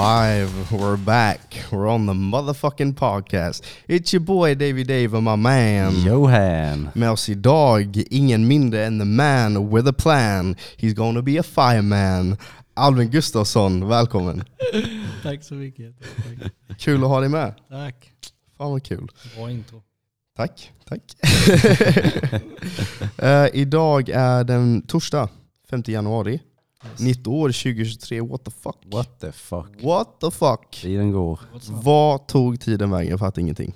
Live, we're back, we're on the motherfucking podcast. It's your boy Davy Dave and my man. Johan. Med oss idag, ingen mindre än the man with a plan. He's gonna be a fireman. Alvin Gustafsson, välkommen. Tack så mycket. Tack. Kul att ha dig med. Tack. Fan vad kul. Bra intro. Tack, tack. Eh, idag är den torsdag, 5 januari. Yes. Nytt år 2023, what the fuck? What the fuck. What the fuck? Tiden går. Vad tog tiden vägen? Jag fattar ingenting.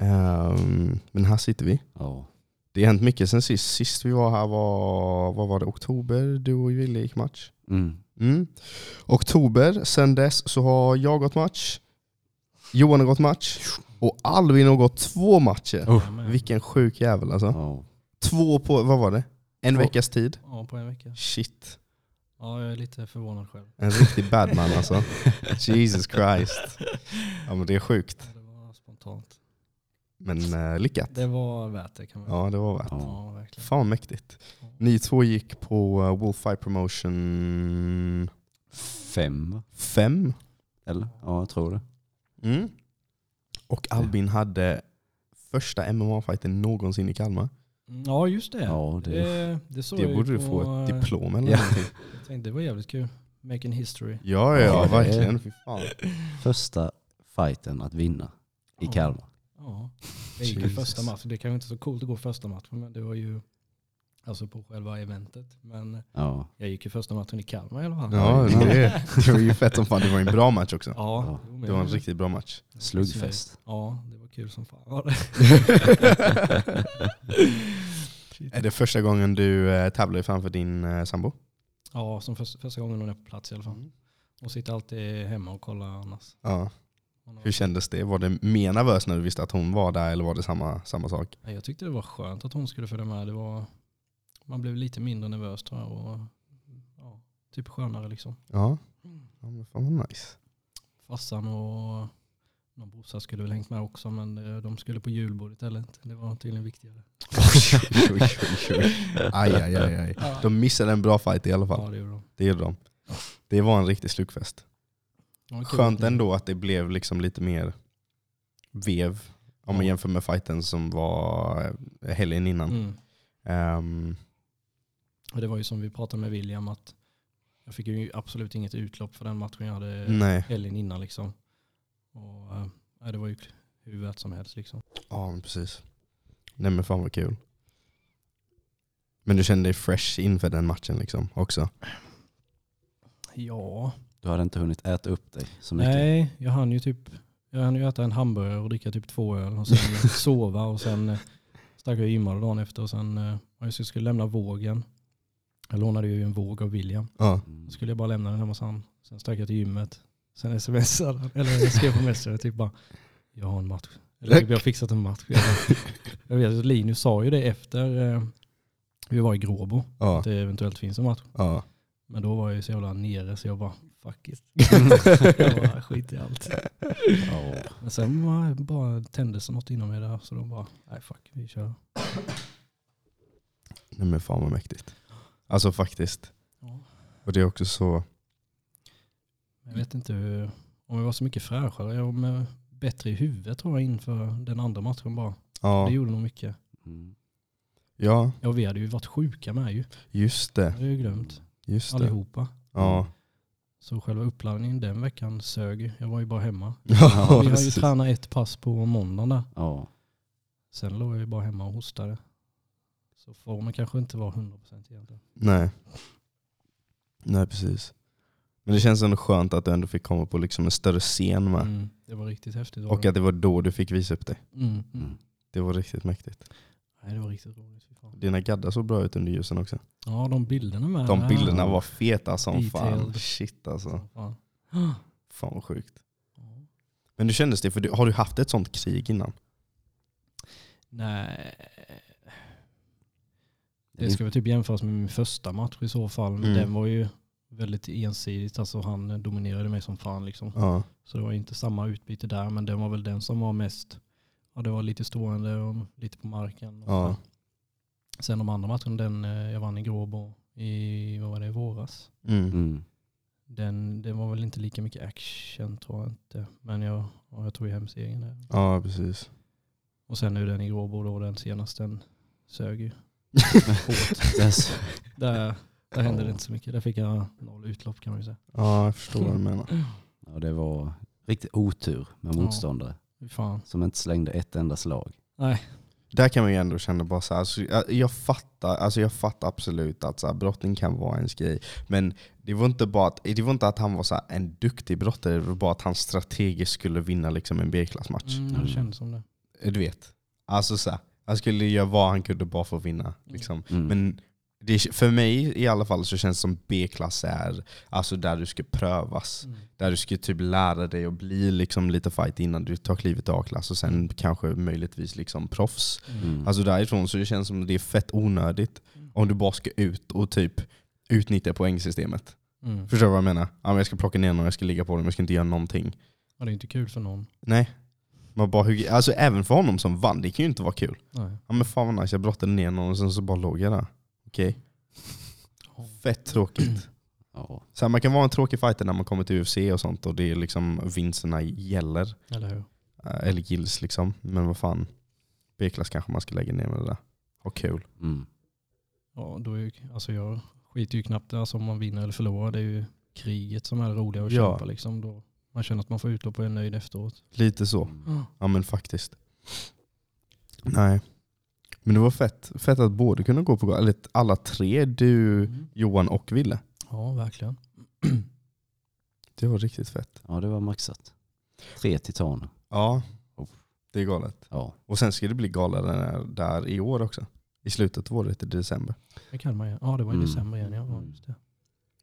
Ehm, men här sitter vi. Ja. Det har hänt mycket sen sist. Sist vi var här var, vad var det, oktober? Du och Wille gick match. Mm. Mm. Oktober, sen dess så har jag gått match, Johan har gått match och Alvin har gått två matcher. Oh. Vilken sjuk jävel alltså. Ja. Två på, vad var det? En Två. veckas tid? Ja, på en vecka. Shit. Ja, jag är lite förvånad själv. En riktig badman alltså. Jesus Christ. Ja men det är sjukt. Ja, Det var spontant. Men uh, lyckat. Det var värt det kan man Ja det var värt. Ja. Verkligen. Fan mäktigt. Ni två gick på uh, Wolffight Promotion Fem, va? 5. eller? Ja, jag tror det. Mm. Och Albin hade första MMA-fighten någonsin i Kalmar. Ja, just det. Ja, det- det, det såg Det jag ju borde du på, få ett eh, diplom eller Ja. någonting. Jag tänkte det var jävligt kul. Making history. Ja, ja, Ja, det är- verkligen. Fy fan. Första fighten att vinna i Ja. Kalmar. Ja. Jag gick ju första matchen. Det är kanske inte så coolt att gå första matchen, men det var ju alltså på själva eventet. Men Ja. jag gick ju första matchen i Kalmar i alla fall. Ja, det, det var ju fett som fan. Det var en bra match också. Ja, Det var en riktigt bra match. Sluggfest. Ja, det var kul som fan. Är det första gången du eh, tävlar framför din eh, sambo? Ja, som första, första gången hon är på plats i alla fall. Mm. Hon sitter alltid hemma och kollar annars. Ja. Hur kändes det? Var det mer nervös när du visste att hon var där eller var det samma, samma sak? Jag tyckte det var skönt att hon skulle följa med. Det var, man blev lite mindre nervös tror jag. Och, ja, typ skönare liksom. Ja. ja men fan vad nice. Farsan och någon brorsa skulle väl hängt med också men eh, de skulle på julbordet eller inte. Det var tydligen viktigare. Aj, aj, aj, aj. De missade en bra fight i alla fall. Ja, det gjorde de. Det gjorde de. Det var en riktig slugfest. Kul Skönt ändå att det blev liksom lite mer vev om man Ja. jämför med fighten som var eh, helgen innan. Mm. Ehm, Och det var ju som vi pratade med William att jag fick ju absolut inget utlopp för den matchen jag hade nej, helgen innan liksom. Och, eh, nej, det var ju hur värt som helst liksom. ja men precis. Nej men fan vad kul. Men du kände dig fresh inför den matchen liksom också? Ja, Du hade inte hunnit äta upp dig så mycket. nej jag hann ju typ jag hann ju äta en hamburgare och dricka typ två öl och sen sova och sen eh, stack jag och gymmade dagen efter och sen eh, jag skulle lämna vågen. Jag lånade ju en våg av William. Ja. Mm. Då skulle jag bara lämna den hemma hos han. Sen stack jag till gymmet. Sen smsade han, eller jag skrev på Messenger typ bara jag har en match. Eller typ, jag har fixat en match. Jag, vet Linus sa ju det efter eh, vi var i Gråbo. Ja. Att det eventuellt finns en match. ja. Men då var jag ju så jävla nere så jag bara fuck it. jag bara skit i allt. Ja. Men sen bara, bara tändes något inom mig där så då bara nej fuck vi kör. Nej men fan vad mäktigt. Alltså faktiskt. Och det är också så, Jag vet inte hur, om jag var så mycket fräschare. Jag var bättre i huvudet tror jag inför den andra matchen bara. ja, Det gjorde nog mycket. Mm. ja Ja vi hade ju varit sjuka med ju. just Det det. har jag ju glömt. Just det. Allihopa. Ja. Så själva uppladdningen den veckan sög. Jag var ju bara hemma. Ja, vi har ju tränat ett pass på måndagen där. Ja. Sen låg jag ju bara hemma och hostade. Så formen kanske inte var 100% egentligen. Nej. Nej precis. Men det känns ändå skönt att du ändå fick komma på liksom en större scen med. Mm, det var riktigt häftigt. Och att det var då du fick visa upp dig. Mm, mm. Mm. Det var riktigt mäktigt. Nej, det var riktigt roligt. fan. Dina gaddar såg bra ut under ljusen också. Ja, de bilderna med. De bilderna var feta som fan. Detailed. Shit alltså. Fan. Fan vad sjukt. Men hur kändes det? För du, har du haft ett sånt krig innan? Nej. Det ska väl typ jämföras med min första match i så fall. Men Mm. den var ju väldigt ensidigt. Alltså han dominerade mig som fan liksom. Ja. Så det var inte samma utbyte där. Men den var väl den som var mest, ja det var lite stående och lite på marken. Ja. Sen de andra matcherna, den eh, jag vann i Gråbo i, vad var det, i våras. Mm. Mm. den, det var väl inte lika mycket action tror jag inte. Men jag, ja, jag tog ju hem segern där. Ja, precis. Och sen nu den i Gråbo då, den senaste, den sög ju. Där, där hände det inte så mycket. Där fick jag noll utlopp kan man ju säga. Ja, jag förstår vad du menar. ja, det var riktigt otur med motståndare fan. som inte slängde ett enda slag. Nej, Där kan man ju ändå känna bara så här, alltså, jag, jag, fattar, alltså jag fattar absolut att så här, brottning kan vara ens grej. Men det var inte bara att, det var inte att han var så här, en duktig brottare, det var bara att han strategiskt skulle vinna liksom en B-klassmatch. mm, det Mm. kändes som det. Du vet. Alltså så här, han skulle göra vad han kunde bara för att vinna. Liksom. Mm. Men det, för mig i alla fall så känns det som B-klass är alltså där du ska prövas. Mm. Där du ska typ lära dig att bli liksom lite fight innan du tar klivet till A-klass och sen kanske möjligtvis liksom proffs. Mm. Alltså därifrån så det känns som det är fett onödigt om du bara ska ut och typ utnyttja poängsystemet. Mm. Förstår du vad jag menar? Ja, men jag ska plocka ner någon, jag ska ligga på dem, jag ska inte göra någonting. Ja, det är inte kul för någon. Nej. Man bara, hugger- alltså även för honom som vann, det kan ju inte vara kul. Nej. Ja men fan vad nice, jag brottade ner någon och sen så bara låg jag där. Okej. Fett tråkigt. Ja. Så här, man kan vara en tråkig fighter när man kommer till UFC och sånt och det är liksom vinsterna gäller. Eller hur? Eh, Eller gills liksom. Men vad fan. B-klass kanske man ska lägga ner med det där. Ha kul. Mm. Ja, då är ju, alltså jag skiter ju knappt alltså om man vinner eller förlorar. Det är ju kriget som är det roliga att Ja. kämpa. Liksom. Då man känner att man får utlopp och är nöjd efteråt. Lite så. Mm. Ja men faktiskt. Nej. Men det var fett. Fett att båda kunde gå på gala. Eller alla tre, du, Mm. Johan och Ville. Ja, verkligen. Det var riktigt fett. ja, det var maxat. Tre titaner. Ja. Det är galet. Ja. Och sen ska det bli gala där, där i år också. I slutet av året i december. Det kan man ju. Ja, det var i Mm. december igen. Ja, just det.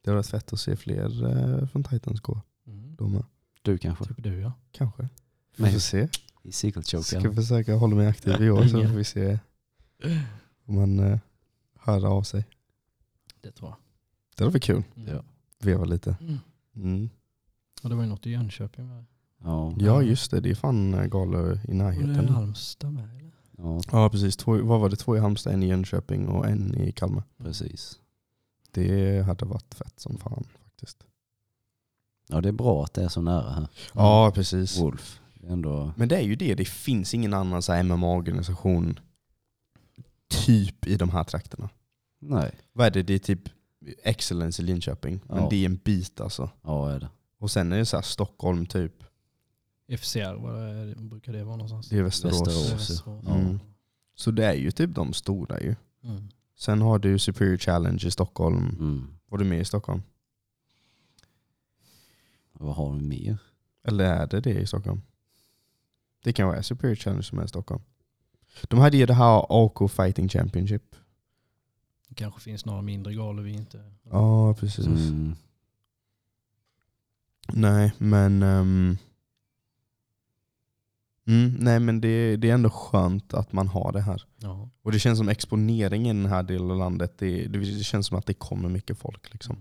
Det varit fett att se fler eh, från Titans gå. Mm. De. Du kanske? Typ du ja. Kanske. Vi får se. I Ska försöka hålla mig aktiv i år så får vi se man eh, hör av sig. Det tror jag. Det var väl kul. Mm. Ja. Veva lite. Mm. Mm. Och det var ju något i Jönköping med. Ja. Ja just det, det är fan eh, galor i Och det är närheten. Halmstad med eller? ja, Ja precis, två, vad var det? Två i Halmstad, en i Jönköping och en i Kalmar. precis. Det hade varit fett som fan faktiskt. Ja, det är bra att det är så nära här. Ja precis. Wolf. Ändå... Men det är ju det, det finns ingen annan MMA-organisation typ i de här trakterna. Nej. Vad är det? Det är typ Excellence i Linköping. Men Ja. det är en bit alltså. Ja, är det. Och sen är det så här Stockholm typ. FCR, vad är, brukar det vara någonstans? Det är Västerås. Västerås. Västerås. Mm. Så det är ju typ de stora ju. Mm. Sen har du Superior Challenge i Stockholm. Mm. Var du med i Stockholm? Vad har vi mer? Eller är det det i Stockholm? Det kan vara Superior Challenge som är i Stockholm. De hade ju det här AK Fighting Championship. Det kanske finns några mindre galor vi inte... Ja, precis. Mm. Nej, men... ehm, mm, nej, men det, det är ändå skönt att man har det här. Ja. Och det känns som exponering i den här delen av landet. Det, det, det känns som att det kommer mycket folk. Liksom.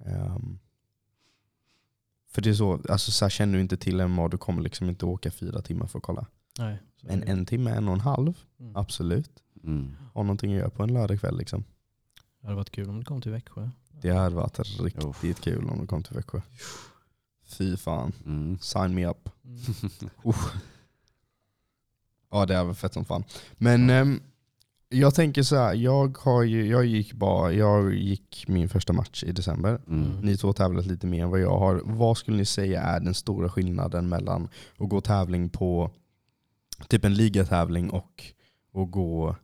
Mm. Ehm, för det är så, alltså så här, känner du inte till MMA, du kommer liksom inte åka fyra timmar för att kolla. Nej. Men en timme, en och en halv, Mm. absolut. Mm. Ha någonting att göra på en lördagkväll. Liksom. Det hade varit kul om det kom till Växjö. Det hade varit riktigt Uff. kul om du kom till Växjö. Fy fan, Mm. sign me up. Mm. Ja det är väl fett som fan. Men ehm, jag tänker så här, jag, har ju, jag, gick bara, jag gick min första match i december. Mm. Ni två har tävlat lite mer än vad jag har. Vad skulle ni säga är den stora skillnaden mellan att gå tävling på typ en ligatävling och att gå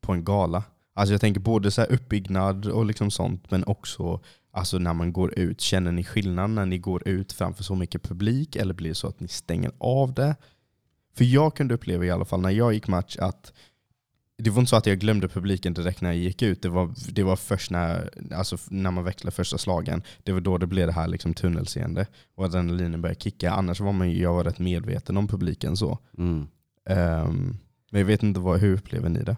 på en gala? Alltså jag tänker både så här uppbyggnad och liksom sånt, men också alltså när man går ut. Känner ni skillnad när ni går ut framför så mycket publik eller blir det så att ni stänger av det? För jag kunde uppleva i alla fall när jag gick match att det var inte så att jag glömde publiken direkt när jag gick ut. Det var, det var först när, alltså när man växlade första slagen. Det var då det blev det här liksom tunnelseende och adrenalinen började kicka. Annars var man ju, jag var rätt medveten om publiken. så. Mm. Ehm, men jag vet inte vad, hur upplever ni det?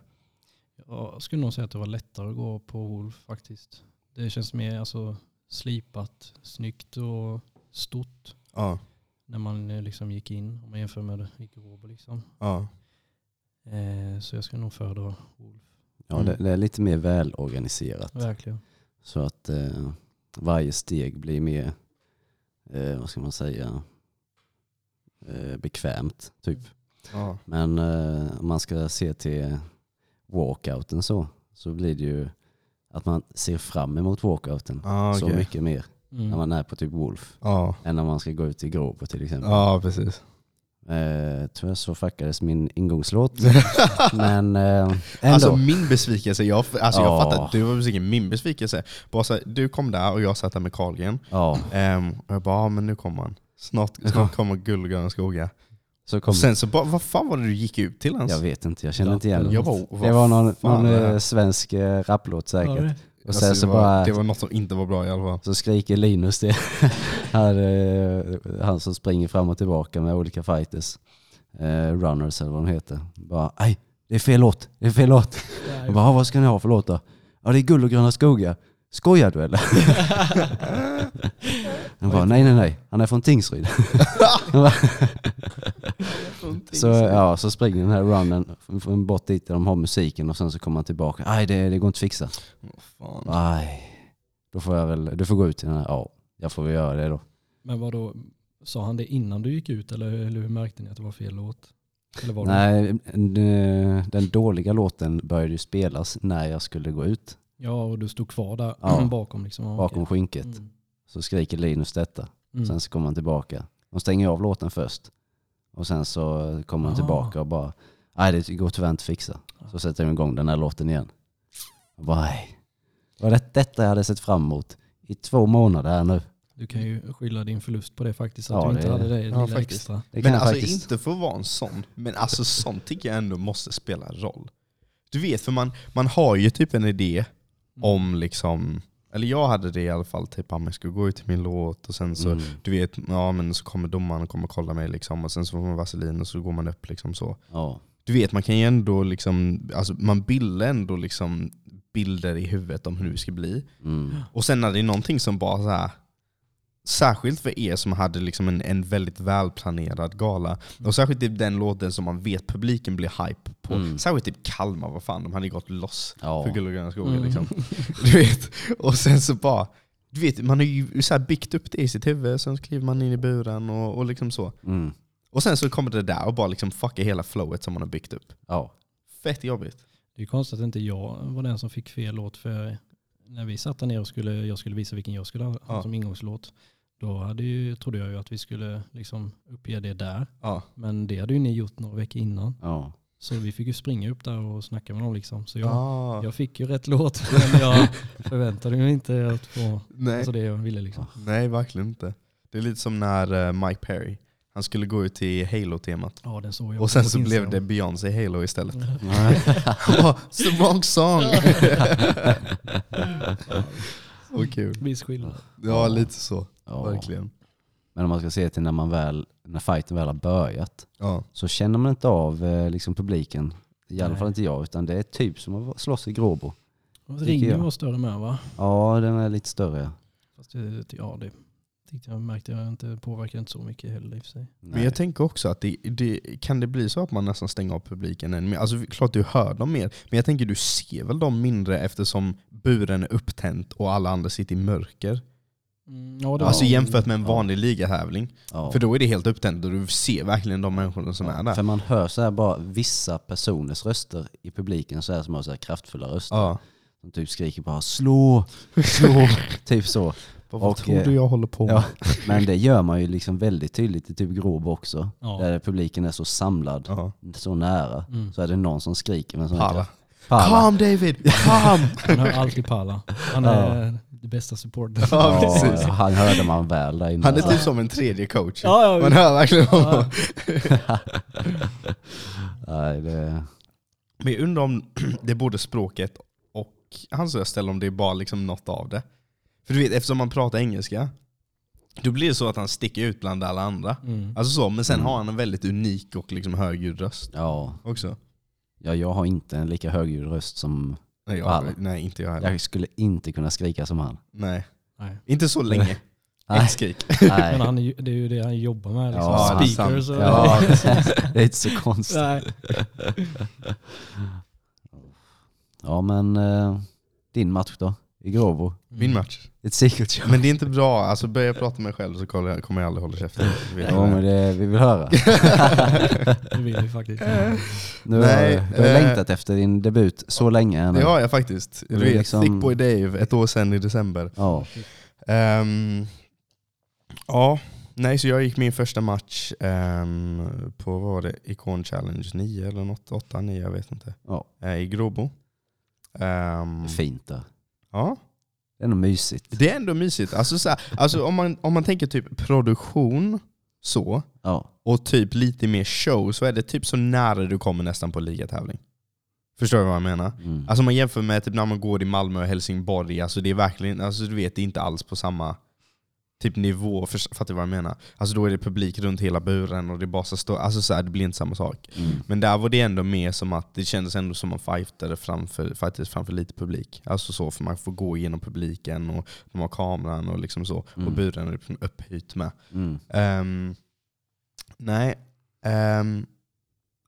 Jag skulle nog säga att det var lättare att gå på Wolf faktiskt. Det känns mer alltså, slipat, snyggt och stort Ja. när man eh, liksom gick in. Om man jämför med Icke Liksom. ja. Eh, så jag ska nog föredra Wolf. Ja, det, det är lite mer välorganiserat. Verkligen. Så att eh, varje steg blir mer, eh, vad ska man säga, eh, bekvämt typ. Ja. Men eh, om man ska se till walkouten så, så blir det ju att man ser fram emot walkouten Ah, så okej. mycket mer Mm. när man är på typ Wolf Ja. än när man ska gå ut i Gråbo till exempel. ja, precis. Eh, tyvärr så fuckades min ingångslåt. Men eh, ändå. Alltså min besvikelse, jag, alltså, jag Ja. fattar att du var besviken. Min besvikelse, bara så här, du kom där och jag satt där med Carlgren. Ehm, och jag bara, ja, men nu kommer han. Snart, snart kommer guld och gröna skogar. Så kom Och sen så bara, vad fan var det du gick ut till ens? Jag vet inte, jag känner inte igen. Jag bara, Det var någon, fan någon är det här? eh, svensk eh, rapplåt säkert. Ja, det- Och sen Alltså, så det, var, bara, det var något som inte var bra i alla fall. så skriker Linus det. här, eh, han som springer fram och tillbaka med olika fighters. Eh, runners eller vad de heter. Bara, aj, det är fel låt, det är fel låt. Jag bara, "Ah, vad ska ni ha för låt då? Ja det är guld och gröna skogar. Skojar du eller? Han bara, nej nej nej, han är från Tingsryd. Så, ja, så springer den här runnen från bort dit där de har musiken och sen så kommer han tillbaka. Nej det, det går inte att fixa. Fan. Nej, då får jag väl, du får gå ut till den här. Ja, jag får väl göra det då. Men vad då sa han det innan du gick ut eller, eller hur märkte ni att det var fel låt? Eller var? Nej, den, den dåliga låten började ju spelas när jag skulle gå ut Ja, och du stod kvar där Ja. bakom liksom. Ja, bakom okej. skinket. Mm. Så skriker Linus detta. Mm. Sen så kommer han tillbaka. De stänger av låten först. Och sen så kommer han Ah. tillbaka och bara, nej det går tyvärr inte att fixa. Så sätter de igång den här låten igen. Och bara, nej. Var det detta jag hade sett fram emot i två månader här nu? Du kan ju skylla din förlust på det faktiskt, att Ja, du inte det- hade det ja, lilla faktiskt. extra. Det Men alltså faktiskt. inte för att vara en sån, men alltså sånt tycker jag ändå måste spela roll. Du vet, för man, man har ju typ en idé om liksom, eller jag hade det i alla fall, typ att jag ska gå ut till min låt och sen så, Mm. du vet, ja men så kommer domaren och kommer kolla mig liksom och sen så får man vaselin och så går man upp liksom så. Ja. Du vet, man kan ju ändå liksom, alltså man bildar ändå liksom bilder i huvudet om hur det ska bli. Mm. Och sen när det är någonting som bara så här. Särskilt för er som hade liksom en, en väldigt välplanerad gala. Och särskilt typ den låten som man vet publiken blir hype på. Mm. Särskilt typ Kalmar, vad fan, de hade gått loss Ja. för Guld och gröna skogar. Mm. Liksom. Du vet. Och sen så bara, du vet, man har ju så här byggt upp det i sitt huvud, sen kliver man in i buren och, och liksom så. Mm. Och sen så kommer det där och bara liksom fuckar hela flowet som man har byggt upp. Ja. Fett jobbigt. Det är konstigt att inte jag var den som fick fel låt för när vi satt där ner och skulle, jag skulle visa vilken jag skulle ha Ja. som ingångslåt. Då hade ju, trodde jag ju att vi skulle liksom uppge det där. Ja. Men det hade ju ni gjort några veckor innan. Ja. Så vi fick ju springa upp där och snacka med dem liksom. Så jag, Ah. jag fick ju rätt låt men jag förväntade mig inte att få Nej. alltså det jag ville liksom. Nej, verkligen inte. Det är lite som när eh, Mike Perry, han skulle gå ut till Halo-temat. Ja den såg jag Och sen så blev det Beyoncé Halo istället. Oh, it's the wrong song! Så kul. Viss skillnad. Ja, lite så. ja. Verkligen. Men om man ska se till när, man väl, när fighten väl har börjat Ja. så känner man inte av eh, liksom publiken. I alla Nej. fall inte jag, utan det är typ som att slåss i Gråbo. Ringen var större med va? Ja, den är lite större. Fast det, ja, det tyckte jag märkte jag inte påverkade inte så mycket heller i och för sig. Men jag tänker också att det, det, kan det bli så att man nästan stänger av publiken än mer? Alltså klart du hör dem mer, men jag tänker du ser väl dem mindre eftersom buren är upptänd och alla andra sitter i mörker? Mm, ja, det Alltså var- jämfört med en Ja. vanlig ligatävling. ja. För då är det helt upptänt och du ser verkligen de människorna som är där. För man hör så här bara vissa personers röster i publiken så här som har så här kraftfulla röster. Ja. Som typ skriker bara slå, slå, typ så. Vad Och, tror eh, du jag håller på med? Ja, men det gör man ju liksom väldigt tydligt i typ Gråbo också. Ja. Där publiken är så samlad, Ja. så nära. Mm. Så är det någon som skriker här Pala. kraft. Pala. Calm David! Calm! Han hör alltid Palla. Han är det bästa supporten. Ja, Ja, han hörde man väl där inne. Han är alltså. typ som en tredje coach. Ja, ja, Man hör verkligen honom. Ja. Nej, det... Men jag undrar om det är både språket och hans röst eller om det är bara liksom något av det. För du vet, eftersom man pratar engelska, då blir det så att han sticker ut bland alla andra. Mm. Alltså så, men sen Mm. har han en väldigt unik och liksom högljudd röst Ja. också. ja, jag har inte en lika högljudd röst som... Nej, jag, nej inte jag heller. Jag skulle inte kunna skrika som han. Nej. Nej. Inte så länge. Nej. Ett skrik. Men Nej. han, är ju- det är ju det han jobbar med. Liksom. Ja, det är Speakers och... Ja, det är inte så konstigt. Nej. Ja, men eh, din match då? I Gråbo. Min match. Ett secret show. Men det är inte bra, alltså börjar jag prata med mig själv så kommer jag, kommer jag aldrig hålla käften. Ja men det, vi vill höra. Det vill vi faktiskt. Nu Nej, har, du har eh, längtat efter din debut så länge nu. Det har jag faktiskt. Du vet, liksom- Thick Boy Dave, ett år sedan i december. Ja. Ehm, ja, nej så jag gick min första match ehm, på, vad var det, Icon Challenge 9 eller något, 8, 9, jag vet inte. Ja. Eh, I Gråbo. Ehm, Fint där. Ja, Det är nog mysigt. det är ändå mysigt. Alltså, så här, alltså om, man, om man tänker typ produktion så, Ja. och typ lite mer show, så är det typ så nära du kommer nästan på ligatävling. Förstår du vad jag menar? Mm. Alltså om man jämför med typ när man går i Malmö och Helsingborg, alltså det är verkligen, alltså du vet, det är inte alls på samma typ nivå, för, fattar du vad jag menar? Alltså då är det publik runt hela buren och det bara så stå, alltså så här, det blir inte samma sak. Mm. Men där var det ändå mer som att det kändes ändå som man fightade framför, faktiskt framför lite publik. Alltså så, för man får gå igenom publiken och de har kameran och liksom så. Mm. Och buren är liksom upphytt med. Mm. Ehm, nej. Ehm,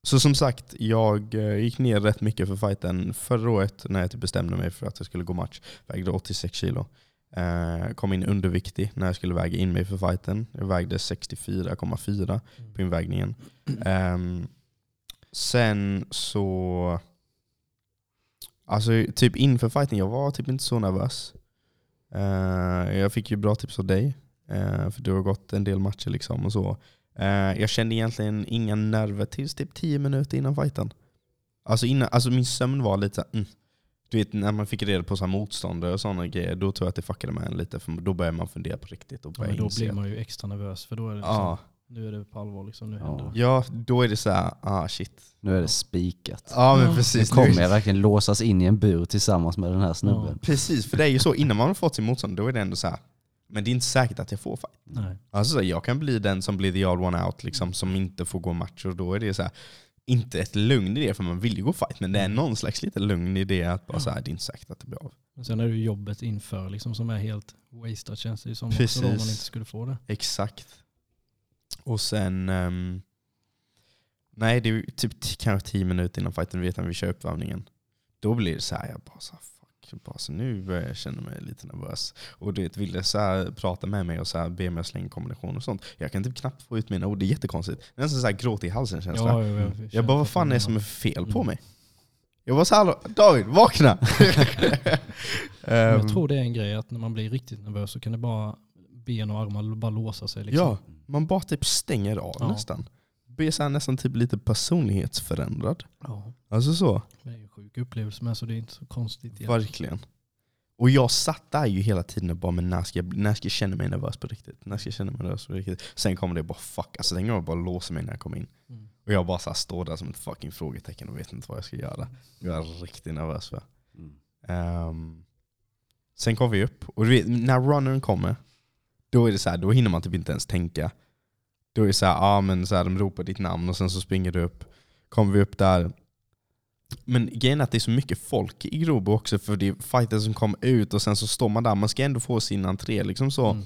så som sagt, jag eh, gick ner rätt mycket för fighten förra året när jag typ bestämde mig för att jag skulle gå match. Vägde 86 kilo. Eh, kom in underviktig när jag skulle väga in mig för fighten. Jag vägde 64,4 på invägningen. Ehm, sen så... Alltså typ inför fighten, jag var typ inte så nervös. Eh, jag fick ju bra tips av dig, eh, för du har gått en del matcher liksom och så. Eh, jag kände egentligen inga nerver tills typ 10 minuter innan fighten. Alltså, innan, alltså min sömn var lite mm. Du vet när man fick reda på så här motståndare och sådana grejer, då tror jag att det fuckade med en lite. För då börjar man fundera på riktigt och Ja, men då inse blir man ju extra nervös för då är det liksom, Ja, nu är det på allvar liksom, nu Ja. händer det. ja, då är det så här, ah shit. Nu är det spikat. Ja men Ja. Nu precis. kommer jag verkligen låsas in i en bur tillsammans med den här snubben. Precis, för det är ju så, innan man har fått sin motståndare, då är det ändå så här. men det är inte säkert att jag får fight. Nej. Alltså jag kan bli den som blir the odd one out, liksom, som inte får gå match, och då är det så här, inte ett lugn i det, för man vill ju gå fight, men det är någon slags lite lugn i det att bara så här, det är inte säkert att det blir av. Men sen är det ju jobbet inför liksom, som är helt wasted känns det ju som. också Precis. Då om man inte skulle få det. Exakt. Och sen... ehm, nej, det är ju typ kanske tio minuter innan fighten, vet när vi kör uppvärmningen. Då blir det så här, jag bara så här, bara så nu börjar jag känna mig lite nervös. Och du vet, ville så här, prata med mig och så här, be mig slänga kombination och sånt. Jag kan typ knappt få ut mina ord, det är jättekonstigt. Det är nästan så här gråt i halsen känsla. Ja, jag, jag, jag bara, vad fan är det som är fel på Mm. mig? Jag var så här, David, vakna! Men Ehm, jag tror det är en grej att när man blir riktigt nervös så kan det bara ben och armar bara låsa sig. Liksom. Ja, man bara typ stänger av Ja. Nästan. Blir så här nästan typ lite personlighetsförändrad. ja. Alltså så, Det är ju en sjuk upplevelse med så det är inte så konstigt. egentligen. verkligen. Och jag satt där ju hela tiden och bara, men när ska, jag, när ska jag känna mig nervös på riktigt? När ska jag känna mig nervös på riktigt? Sen kommer det bara fuck, alltså den gången bara låser mig när jag kommer in. Mm. Och jag bara så står där som ett fucking frågetecken och vet inte vad jag ska göra. Jag är riktigt nervös för. Mm. Ehm, sen kom vi upp, och du vet, när runnern kommer, då är det så här, då hinner man typ inte ens tänka. Då är det så här, ah, men så här, de ropar ditt namn och sen så springer du upp. Kommer vi upp där. Men grejen är att det är så mycket folk i Grobo också, för det är fighters som kommer ut och sen så står man där, man ska ändå få sin entré liksom så. Mm.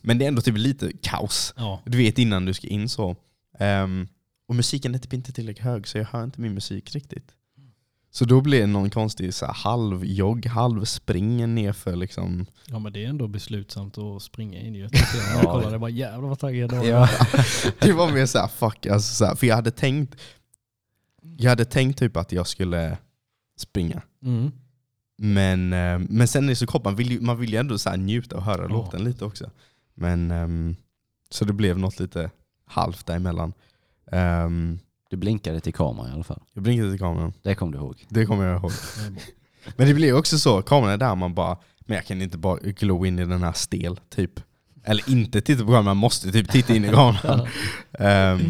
Men det är ändå typ lite kaos. Ja. Du vet innan du ska in så. Ehm, och musiken är typ inte tillräckligt hög så jag hör inte min musik riktigt. Så då blir det någon konstig så här, halvjogg, halvspring nerför liksom. ja men det är ändå beslutsamt att springa in i det. Jag Ja. kollade bara jävlar vad taggad jag. Ja. Det var mer såhär fuck, alltså så här, för jag hade tänkt jag hade tänkt typ att jag skulle springa. Mm. Men, eh, men sen är det så kort, man vill ju, man vill ju ändå så här njuta och höra Ja. låten lite också. Men, ehm, så det blev något lite halvt däremellan. Um, Du blinkade till kameran i alla fall. jag blinkade till kameran, Det kommer du ihåg. det kommer jag ihåg. Men det blir också så, kameran är där man bara, men jag kan inte bara glo in i den här stel, typ. Eller inte titta på kameran, man måste typ titta in i kameran. Ehm,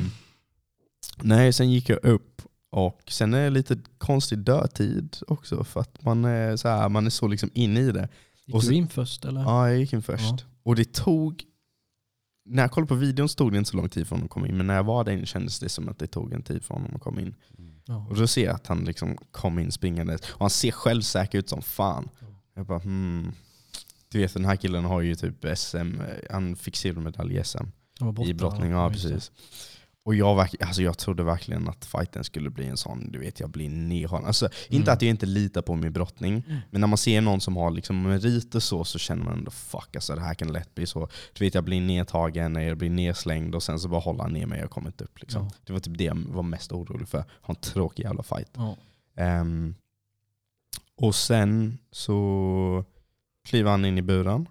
nej, sen gick jag upp och sen är det lite konstig dödtid också för att man är så, här, man är så liksom inne i det. Gick Och så- du in först eller? Ja, jag gick in först. Ja. Och det tog, när jag kollade på videon stod det inte så lång tid för honom att komma in, men när jag var där inne kändes det som att det tog en tid för honom att komma in. Ja. Och då ser jag att han liksom kom in springandes och han ser självsäker ut som fan. Ja. Jag bara hmm. Du vet den här killen har ju typ SM, eh, han fick silvermedalj i SM i brottning. Ja, precis. Och jag, alltså jag trodde verkligen att fighten skulle bli en sån, du vet jag blir nedhållen. Alltså, Inte Mm. att jag inte litar på min brottning, men när man ser någon som har liksom meriter så, så känner man ändå fuck alltså det här kan lätt bli så. Du vet jag blir nedtagen, jag blir nedslängd och sen så bara håller han ner mig och jag kommer inte upp. Liksom. Ja. Det var typ det jag var mest orolig för. Ha en tråkig jävla fight. Ja. Ehm, och sen så kliver han in i buren.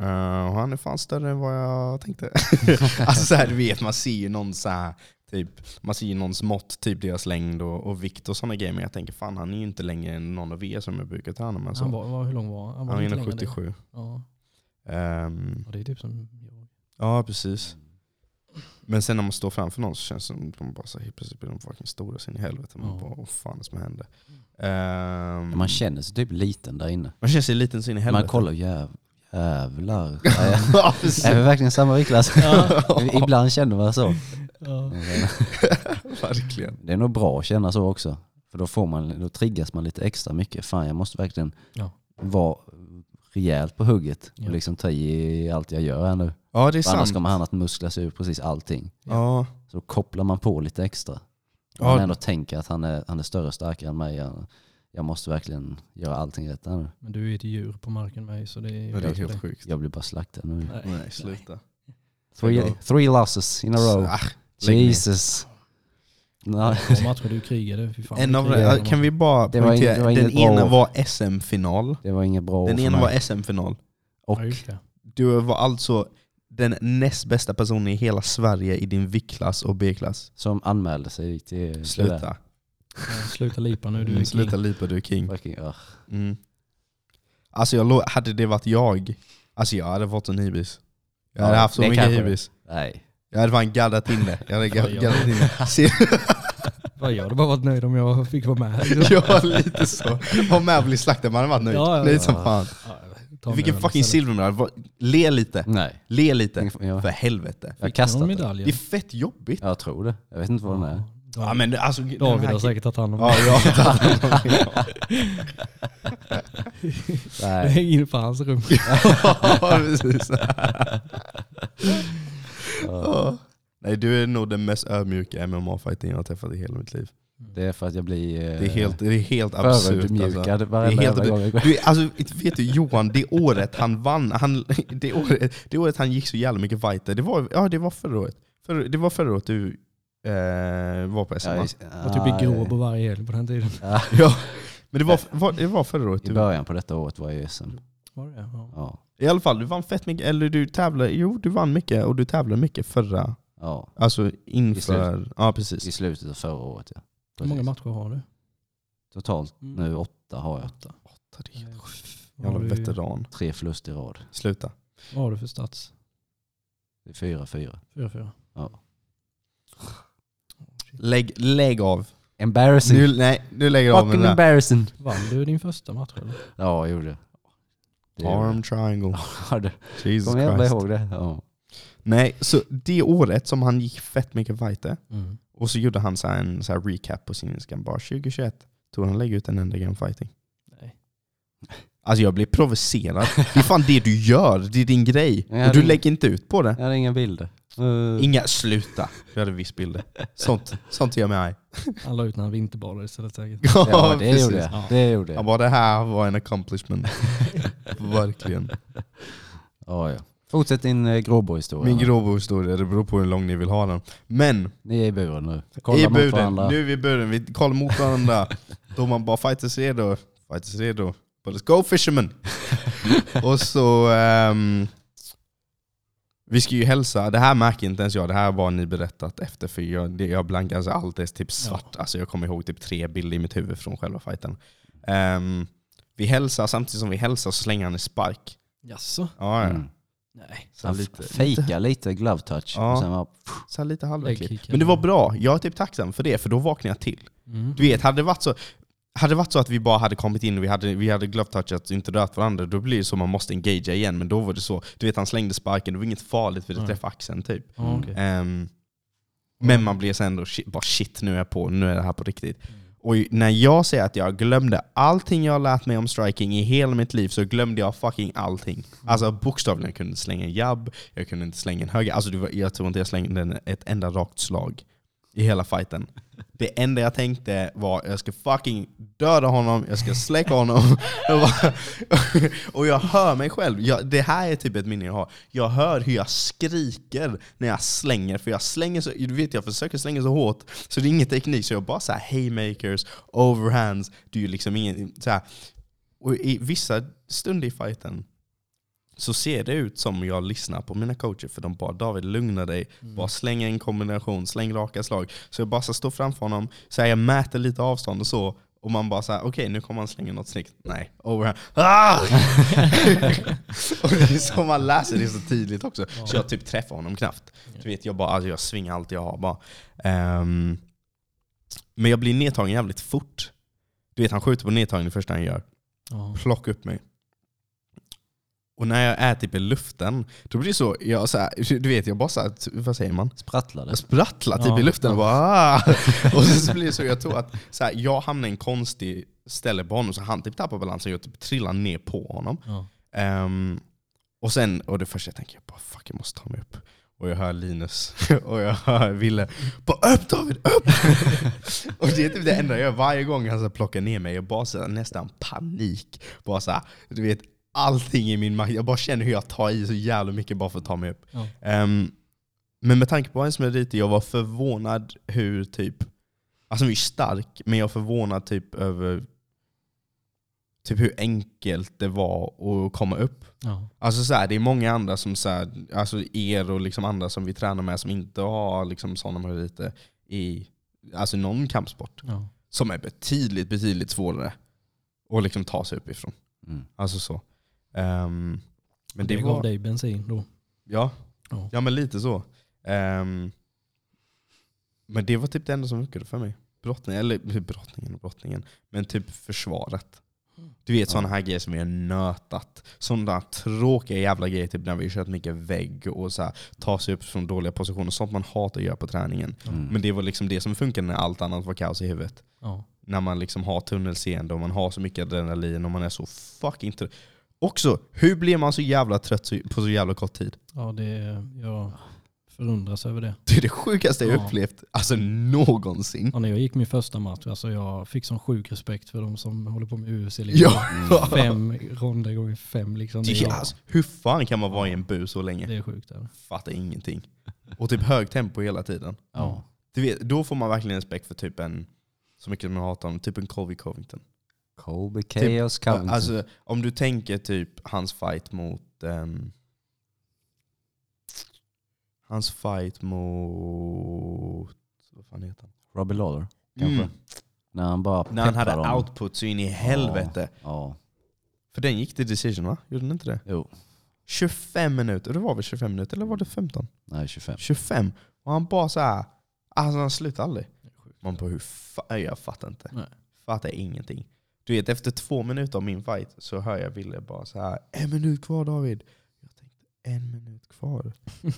Eh, och han är fan större än vad jag tänkte. alltså så här, du vet, man ser ju någon så här, typ, man ser ju någons mått, typ deras längd och, och vikt och sådana grejer. Men jag tänker fan han är ju inte längre än någon av er som jag brukar träna med. Så. Han var, var, hur lång var han? han var var än det. 1,77. Ja. Och det är typ som jag. ja precis. Men sen när man står framför någon så känns det som de bara så här, helt plötsligt blir de fucking stora sin i helvete. Man Ja. bara, vad fan är det som händer? Ehm, Man känner sig typ liten där inne. man känner sig liten sin i helvete. Man kollar, jäv, jävlar. ja. Är vi verkligen samma viktklass? Ja. Ibland känner man så. Ja. Verkligen. Det är nog bra att känna så också. För då, får man, då triggas man lite extra mycket. Fan jag måste verkligen Ja. vara rejält på hugget och liksom ta i allt jag gör här nu. Ja det är För annars sant. kommer han att muskla sig ur precis allting. Ja. Så då kopplar man på lite extra. Ja. Man ändå tänker att han är, han är större och starkare än mig. Jag, måste verkligen göra allting rätt här nu. Men du är ett djur på marken med så det är det är helt sjukt. Jag blir bara slaktad nu. Nej. Nej, sluta. Three, three losses in a row. Ah, lägg ner. Jesus. Nej. Två matcher du krigade. En av, krigade kan vi bara Det var ing- det var den ena var SM-final. Det var inget bra Den ena mig. var SM-final. Och Ja. Du var alltså den näst bästa personen i hela Sverige i din viktklass och B-klass. som anmälde sig till. Sluta. Ja, Sluta lipa nu, du är Mm, king. sluta lipa, du är king. Fucking, ugh. Mm. Alltså jag, lo- hade det varit jag, alltså jag hade fått en hibis. Jag hade Ja, haft så det mycket kanske hibis. Nej. Jag hade fan gaddat in det. Jag hade Ja, ga- ja. gaddat in det. Se- Vad jag hade bara varit nöjd om jag fick vara med. Ja, lite så. Var med och bli slaktad, man hade varit nöjd. Ja, ja, Nöjd ja. som fan. Ja, ta Du fick en fucking istället. silvermedalj. Va- Le lite. Nej. Le lite. Jag, För helvete. jag Fick du någon kastat den. Det är fett jobbigt. Jag tror det. Jag vet inte vad den är. Ja, men alltså, David har säkert tagit hand om Ja, det. ja. Det Nej. hänger inne på hans rum. ja, precis. Ja. Nej, du är nog den mest ödmjuka MMA-fighten jag har träffat i hela mitt liv. Det är för att jag blir eh, Det är helt, det är helt absurt. förödmjukad Alltså. Det är helt gång jag går. Du, alltså, vet du Johan, det året han vann, han, det, året, det året han gick så jävla mycket fighter, det var, ja, det var förra året. Förra, det var förra året du eh, var på SM Ja, just- Jag typ i ja, Gråbo varje helg på den tiden. ja. Ja, men det var, var, det var förra året. I Du, början på detta året var jag i SM. Var det? Ja. Ja. I alla fall, du vann fett mycket, eller du tävlade, jo du vann mycket och du tävlade mycket förra, ja. alltså I inför, ja I precis. slutet av förra året ja. Hur många Precis. matcher har du? Totalt Mm. nu åtta har jag. Åtta. Åtta, det är Jävla du, veteran. Tre förluster i rad. Sluta. vad har du för stats? Det är fyra, fyra. 4-4. Ja. Lägg, lägg av. Embarrassing. Nu, nej, nu lägger jag av med Fucking det där. embarrassing. Vann du din första match eller? Ja, jag gjorde det. det. gjorde Arm triangle. jag. Ja, det- Jesus jag Christ. ihåg det? Ja. Nej, så det året som han gick fett mycket fighter, Mm. och så gjorde han så här en så här recap på sin Instagram, bara 2021 tog han lägga ut en enda game fighting. Nej. Alltså jag blir provocerad. Det är fan det du gör, det är din grej. Ja, och du det- lägger inte ut på det. Jag hade inga bilder. Uh, Inga, sluta. Du hade visst bilder. Sånt, sånt gör mig arg. Han la ut när han vinterbadade istället säkert. ja, det gjorde jag. Ja. Det gjorde Han jag. bara det här var en accomplishment. Verkligen. Ja, ja. Fortsätt din eh, gråbohistoria. Min gråbohistoria, det beror på hur lång ni vill ha den. Men Ni är i buren nu. Kolla i mot buren, varandra. nu är vi i buren, vi kollar mot varandra. Då man bara fighters redo, fighters redo. But let's go fisherman! och så... ehm, vi ska ju hälsa, det här märker inte ens jag, det här har bara ni berättat efter för jag, det, jag blankar, alltså allt är typ svart. Alltså jag kommer ihåg typ tre bilder i mitt huvud från själva fighten. Ehm, vi hälsar, samtidigt som vi hälsar så slänger han en spark. Jaså? Ja, ja. Mm. Nej. Så Han lite, fejkar lite glove touch. Ja. Och sen var, så lite halvverkligt. Men det var bra, jag är typ tacksam för det, för då vaknade jag till. Mm. Du vet, hade det varit så, hade det varit så att vi bara hade kommit in och vi hade, vi hade glove-touchat och inte rört varandra, då blir det så man måste engagea igen. Men då var det så, du vet han slängde sparken, det var inget farligt för det träffade axeln typ. Okej. Ehm, men man blir sen ändå, shit, bara shit nu är jag på, nu är det här på riktigt. Och när jag säger att jag glömde allting jag lärt mig om striking i hela mitt liv så glömde jag fucking allting. Alltså bokstavligen, jag kunde inte slänga en jabb, jag kunde inte slänga en höger. Alltså jag tror inte jag slängde ett enda rakt slag i hela fighten. Det enda jag tänkte var jag ska fucking döda honom, jag ska släcka honom. Jag bara- och jag hör mig själv, jag, det här är typ ett minne jag har. Jag hör hur jag skriker när jag slänger, för jag slänger så, du vet jag försöker slänga så hårt, så det är ingen teknik. Så jag bara så här haymakers, overhands, det är ju liksom ingen, så här. Och i vissa stunder i fighten så ser det ut som jag lyssnar på mina coacher, för de bara David lugna dig, bara släng en kombination, släng raka slag. Så jag bara ska stå framför honom, så här, jag mäter lite avstånd och så, och man bara såhär, okej nu kommer han slänga något snyggt. Nej, overhand. Ah! och det är så man läser det så tydligt också. Så jag typ träffar honom knappt. Du vet, jag, bara, alltså, jag svingar allt jag har bara. Ehm, men jag blir nedtagen jävligt fort. Du vet han skjuter på nedtagning det första han gör. Ja. Plocka upp mig. Och när jag är typ i luften, då blir det så, jag, så här, du vet jag bara så här, vad säger man? Sprattlade. Jag sprattlar typ Ja, i luften och bara ah! Och så blir det så, jag tror att så här, jag hamnar i en konstig ställe på honom så han typ tappar balansen och jag typ trillar ner på honom. Ja. Ehm, och sen, och det första jag tänker, jag bara fuck jag måste ta mig upp. Och jag hör Linus och jag hör Ville, bara upp David, upp! och det är typ det enda jag gör varje gång han så plockar ner mig, jag bara så nästan panik. Bara så här, du vet, allting i min makt, jag bara känner hur jag tar i så jävla mycket bara för att ta mig upp. Ja. Ehm, men med tanke på vad som är lite, jag var förvånad hur typ, alltså ju stark, men jag var förvånad typ över typ hur enkelt det var att komma upp. Ja. Alltså så här, det är många andra som så här, alltså er och liksom andra som vi tränar med som inte har liksom sådana meriter i alltså någon kampsport. Ja. Som är betydligt, betydligt svårare att liksom ta sig uppifrån. Mm. Alltså så. Ehm, men det det, gav var... dig bensin då. Ja, Ja. ja men lite så. Ehm, men det var typ det enda som funkade för mig. Brottningen, eller brottningen och brottningen, men typ försvaret. Du vet sådana här grejer som vi har nötat. Sådana tråkiga jävla grejer, typ när vi har kört mycket vägg och så här, ta sig upp från dåliga positioner. Sånt man hatar att göra på träningen. Mm. Men det var liksom det som funkade när allt annat var kaos i huvudet. Ja. När man liksom har tunnelseende och man har så mycket adrenalin och man är så fucking trött. Också, hur blir man så jävla trött på så jävla kort tid? ja, det, jag förundras över det. Det är det sjukaste jag Ja. upplevt alltså någonsin. Ja, när jag gick min första match, alltså jag fick sån sjuk respekt för de som håller på med UFC. Liksom. Ja. Fem ronder gånger fem. Liksom. Det, alltså, hur fan kan man vara i en bur så länge? det är sjukt. Det. Fattar ingenting. Och typ hög tempo hela tiden. Ja. Du vet, då får man verkligen respekt för typ en, så mycket man hatar honom, typ en Colby Covington. Colby Chaos Covington. Alltså, om du tänker typ hans fight mot... ehm, hans fight mot... Vad fan heter han? Robbie Lawler kanske? Mm. När han bara När han hade dem. output så in i helvete. Ja, För den gick till decision va? Gjorde den inte det? jo. 25 minuter, det var väl 25 minuter eller var det 15? Nej, 25. 25. Och han bara så här, alltså han slutar aldrig. Man bara hur fa- jag fattar inte. Nej. Fattar ingenting. Du vet efter två minuter av min fight så hör jag Ville bara så här, en minut kvar David. Jag tänkte en minut kvar?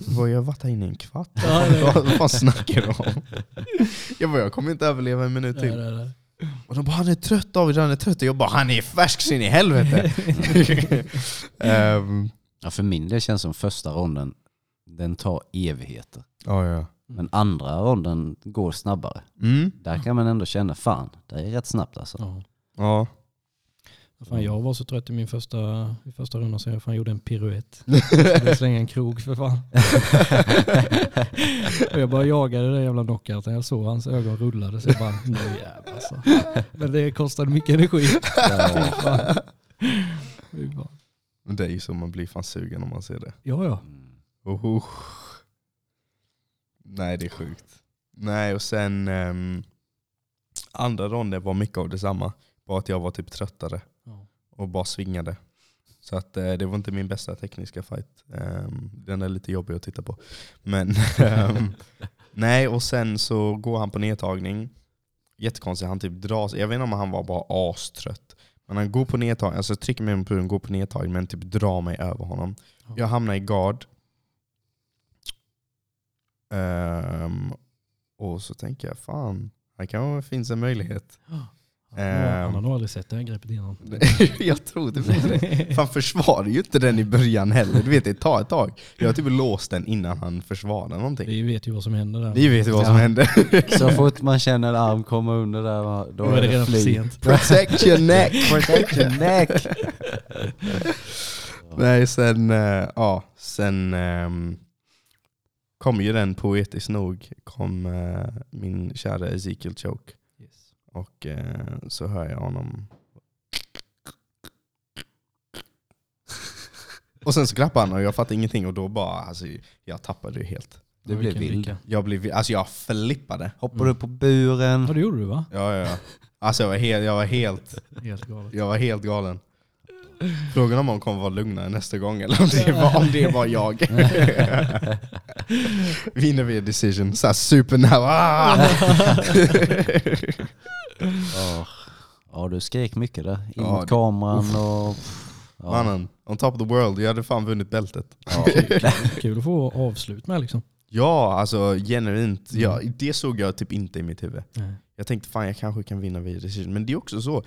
Vad, jag har varit här inne i en kvart. Vad, vad fan snackar du om? Jag bara, jag kommer inte överleva en minut Nej, till. nej, nej. Och de bara, han är trött David, han är trött. Och jag bara, han är färsk så in i helvete. Ehm, Ja, för min del känns som första ronden, den tar evigheter. ja, ja. Men andra ronden går snabbare. Mm. Där kan man ändå känna, fan, det är rätt snabbt alltså. Ja. Ja. Fan, jag var så trött i min första, i första rundan så jag fan gjorde en piruett. Jag skulle slänga en krog för fan. och jag bara jagade den jävla knockouten. Jag såg hans ögon rullade så jag bara, nu jävlar alltså. Men det kostade mycket energi. Fan. Men det är ju så man blir fan sugen om man ser det. Ja, ja. Oh. Nej det är sjukt. Nej och sen ehm, andra ronden var mycket av detsamma. Bara att jag var typ tröttare Ja. och bara svingade. Så att eh, det var inte min bästa tekniska fight. Ehm, den är lite jobbig att titta på. Men ehm, nej och sen så går han på nedtagning. Jättekonstigt, han typ dras. Jag vet inte om han var bara astrött. Men han går på nedtagning, alltså trycker mig på pudeln, går på nedtagning men typ drar mig över honom. Ja. Jag hamnar i guard. Ehm, och så tänker jag, fan, Han kanske finns en möjlighet. Han har, han har Ehm. nog aldrig sett det här greppet innan. jag tror det. För han försvarar ju inte den i början heller. Du vet, det tar ett tag. Jag har typ låst den innan han försvarar någonting. Vi vet ju vad som händer där. Vi vet ju vad som Ja. händer. Så fort man känner arm komma under där, då Då är det redan för fly. sent. Protect your neck! Protect your neck! Nej, sen, eh, ja, sen ehm, kom ju den poetiskt nog, kom eh, min kära Ezekiel Choke. Och eh, så hör jag honom. Och sen så klappade han och jag fattade ingenting och då bara, alltså, jag tappade ju helt. Du blev vilken vild. lycka. Jag blev, alltså jag flippade. Hoppade upp på buren. Ja det gjorde du va? Ja, ja, ja. Alltså jag var helt, jag var helt, Helt galet. jag var helt galen. Frågan om hon kommer vara lugnare nästa gång eller om det var, om det var jag. Vinner vi en decision, såhär supernära. Ah! Ja. ja, du skrek mycket där. In Ja, mot det- kameran och... Ja. Mannen, on top of the world, jag hade fan vunnit bältet. Ja. Kul att få avslut med liksom. Ja, alltså genuint. Mm. Ja, det såg jag typ inte i mitt huvud. Nej. Jag tänkte fan jag kanske kan vinna via decision. Men det är också så,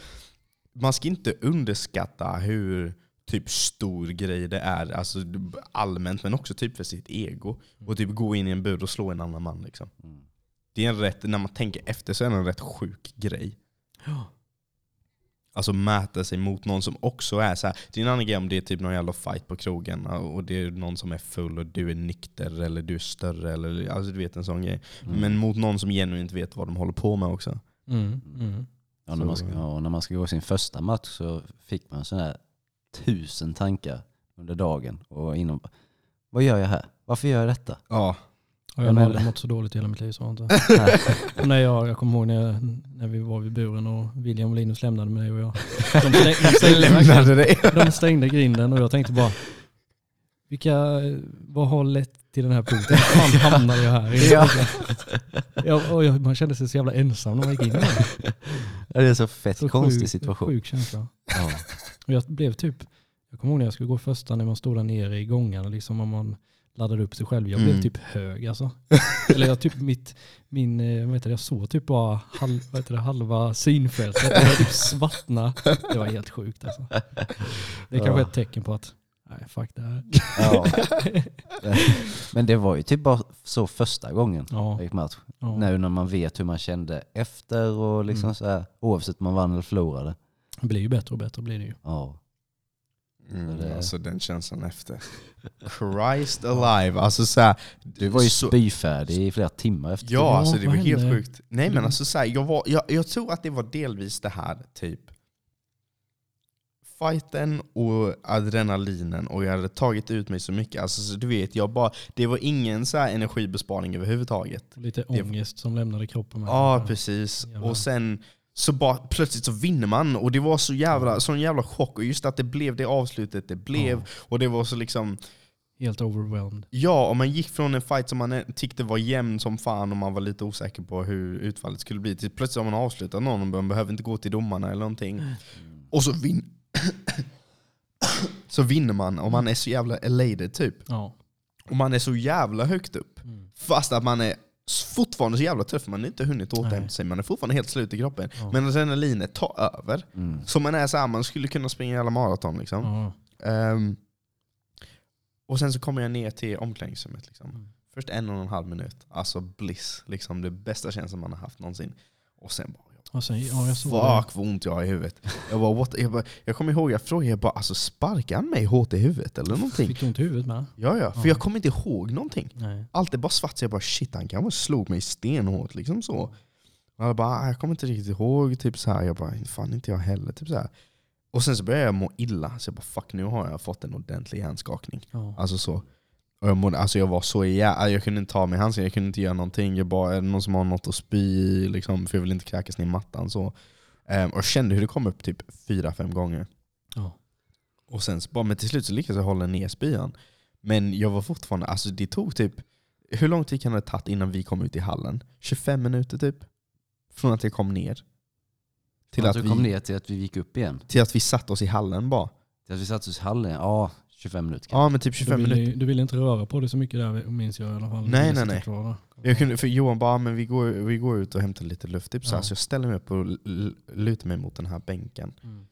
man ska inte underskatta hur typ stor grej det är, alltså allmänt men också typ för sitt ego. Och typ gå in i en bur och slå en annan man liksom. Mm. Det är en rätt, när man tänker efter så är det en rätt sjuk grej. Ja. Alltså mäta sig mot någon som också är så här. Det är en annan grej om det är typ någon jävla fight på krogen och det är någon som är full och du är nykter eller du är större. Eller, alltså du vet en sån grej. Mm. Men mot någon som genuint vet vad de håller på med också. Mm. Mm. Ja, när, man ska, ja, när man ska gå sin första match så fick man sådana här tusen tankar under dagen. Och inom, vad gör jag här? Varför gör jag detta? Ja. Och jag Ja, har aldrig mått så dåligt i hela mitt liv. Så inte. När jag, jag kommer ihåg när, när vi var vid buren och William och Linus lämnade mig och jag. De stängde, de stängde, Lämnade dig. de stängde grinden och jag tänkte bara, vilka, vad har lett till den här punkten? Fan hamnade jag här? Ja. Jag, och jag, man kände sig så jävla ensam när man gick in i det. Ja, är så fett Så konstig sjuk, situation. Sjuk känsla. Ja. Och jag blev typ, jag kommer ihåg när jag skulle gå första när man stod där nere i gångarna, liksom om man laddade upp sig själv. Jag blev Mm. typ hög alltså. Eller jag typ mitt, min, eh, vad heter det, jag såg typ bara halv, vad heter det, halva synfältet. Jag typ svartna. Det var helt sjukt alltså. Det är kanske Ja. ett tecken på att, nej fuck det här. Ja. Men det var ju typ bara så första gången Ja, jag gick match. ja. Nu när man vet hur man kände efter och liksom Mm. så här, oavsett om man vann eller förlorade. Det blir ju bättre och bättre blir det ju. Ja. Mm, Det- alltså den känslan efter. Christ alive. Alltså så här, Du var ju så- spyfärdig i flera timmar efter. Ja, Ja, alltså det var helt hände? sjukt. Nej men Mm. alltså så här, jag, var, jag, jag tror att det var delvis det här typ fighten och adrenalinen och jag hade tagit ut mig så mycket. Alltså, så du vet, jag bara, det var ingen så här energibesparing överhuvudtaget. Lite Det- ångest som lämnade kroppen. Ja, precis. Jävlar. Och sen så bara plötsligt så vinner man och det var så jävla, sån jävla chock. Och just att det blev det avslutet det blev. Ja. Och det var så liksom, Helt overwhelmed. ja, om man gick från en fight som man tyckte var jämn som fan och man var lite osäker på hur utfallet skulle bli, till plötsligt har man avslutat någon och man behöver inte gå till domarna eller någonting. Mm. Och så, vin så vinner man och man är så jävla elated typ. Ja. Och man är så jävla högt upp. Mm. Fast att man är fortfarande så jävla tuff, man har inte hunnit återhämta sig, man är fortfarande helt slut i kroppen. Ja. Men adrenalinet tar över. Mm. Så man är så här, man skulle kunna springa hela maraton liksom. Ja. Ehm, och sen så kommer jag ner till omklädningsrummet. Liksom. Mm. Först en och en halv minut, alltså bliss. Liksom det bästa känslan man har haft någonsin. Och sen bara, Och sen, ja, jag såg det. fuck vad ont jag har i huvudet. Jag, bara, what? Jag, bara, jag kommer ihåg, jag frågade, jag bara, alltså sparkade han mig hårt i huvudet eller någonting? Fick du ont i huvudet med? Ja, ja, för Ja. jag kommer inte ihåg någonting. Nej. Allt är bara svart, så jag bara shit han kanske slog mig stenhårt liksom så. Och jag bara, ah, jag kommer inte riktigt ihåg, typ så här. jag bara, fan inte jag heller. Typ så här. Och sen så började jag må illa, så jag bara fuck nu har jag fått en ordentlig hjärnskakning. Ja. Alltså så. Och jag, mådde, alltså jag var så jä- jag kunde inte ta mig i handsken, jag kunde inte göra någonting. Jag bara, är det någon som har något att spy i? Liksom, för jag vill inte kräkas ner i mattan. Så. Ehm, och jag kände hur det kom upp typ fyra, fem gånger. Ja. Och sen bara, men till slut så lyckades jag hålla ner spyan. Men jag var fortfarande, alltså det tog typ, hur lång tid kan det ha tagit innan vi kom ut i hallen? 25 minuter typ? Från att jag kom ner. Till att att, du vi, kom ner till att vi gick upp igen. till att vi satt oss i hallen bara. Till att vi satt oss i hallen. Ja, 25 minuter kanske. Ja men typ Du 25 ville, minuter. du ville inte röra på det så mycket där minns jag i alla fall. Du Nej, nej, nej. Jag kunde, för Johan bara, "Ah, men vi går, vi går ut och hämtar lite luft. Typ så, här, Ja. så jag ställer mig upp och lutar mig mot den här bänken. Mm.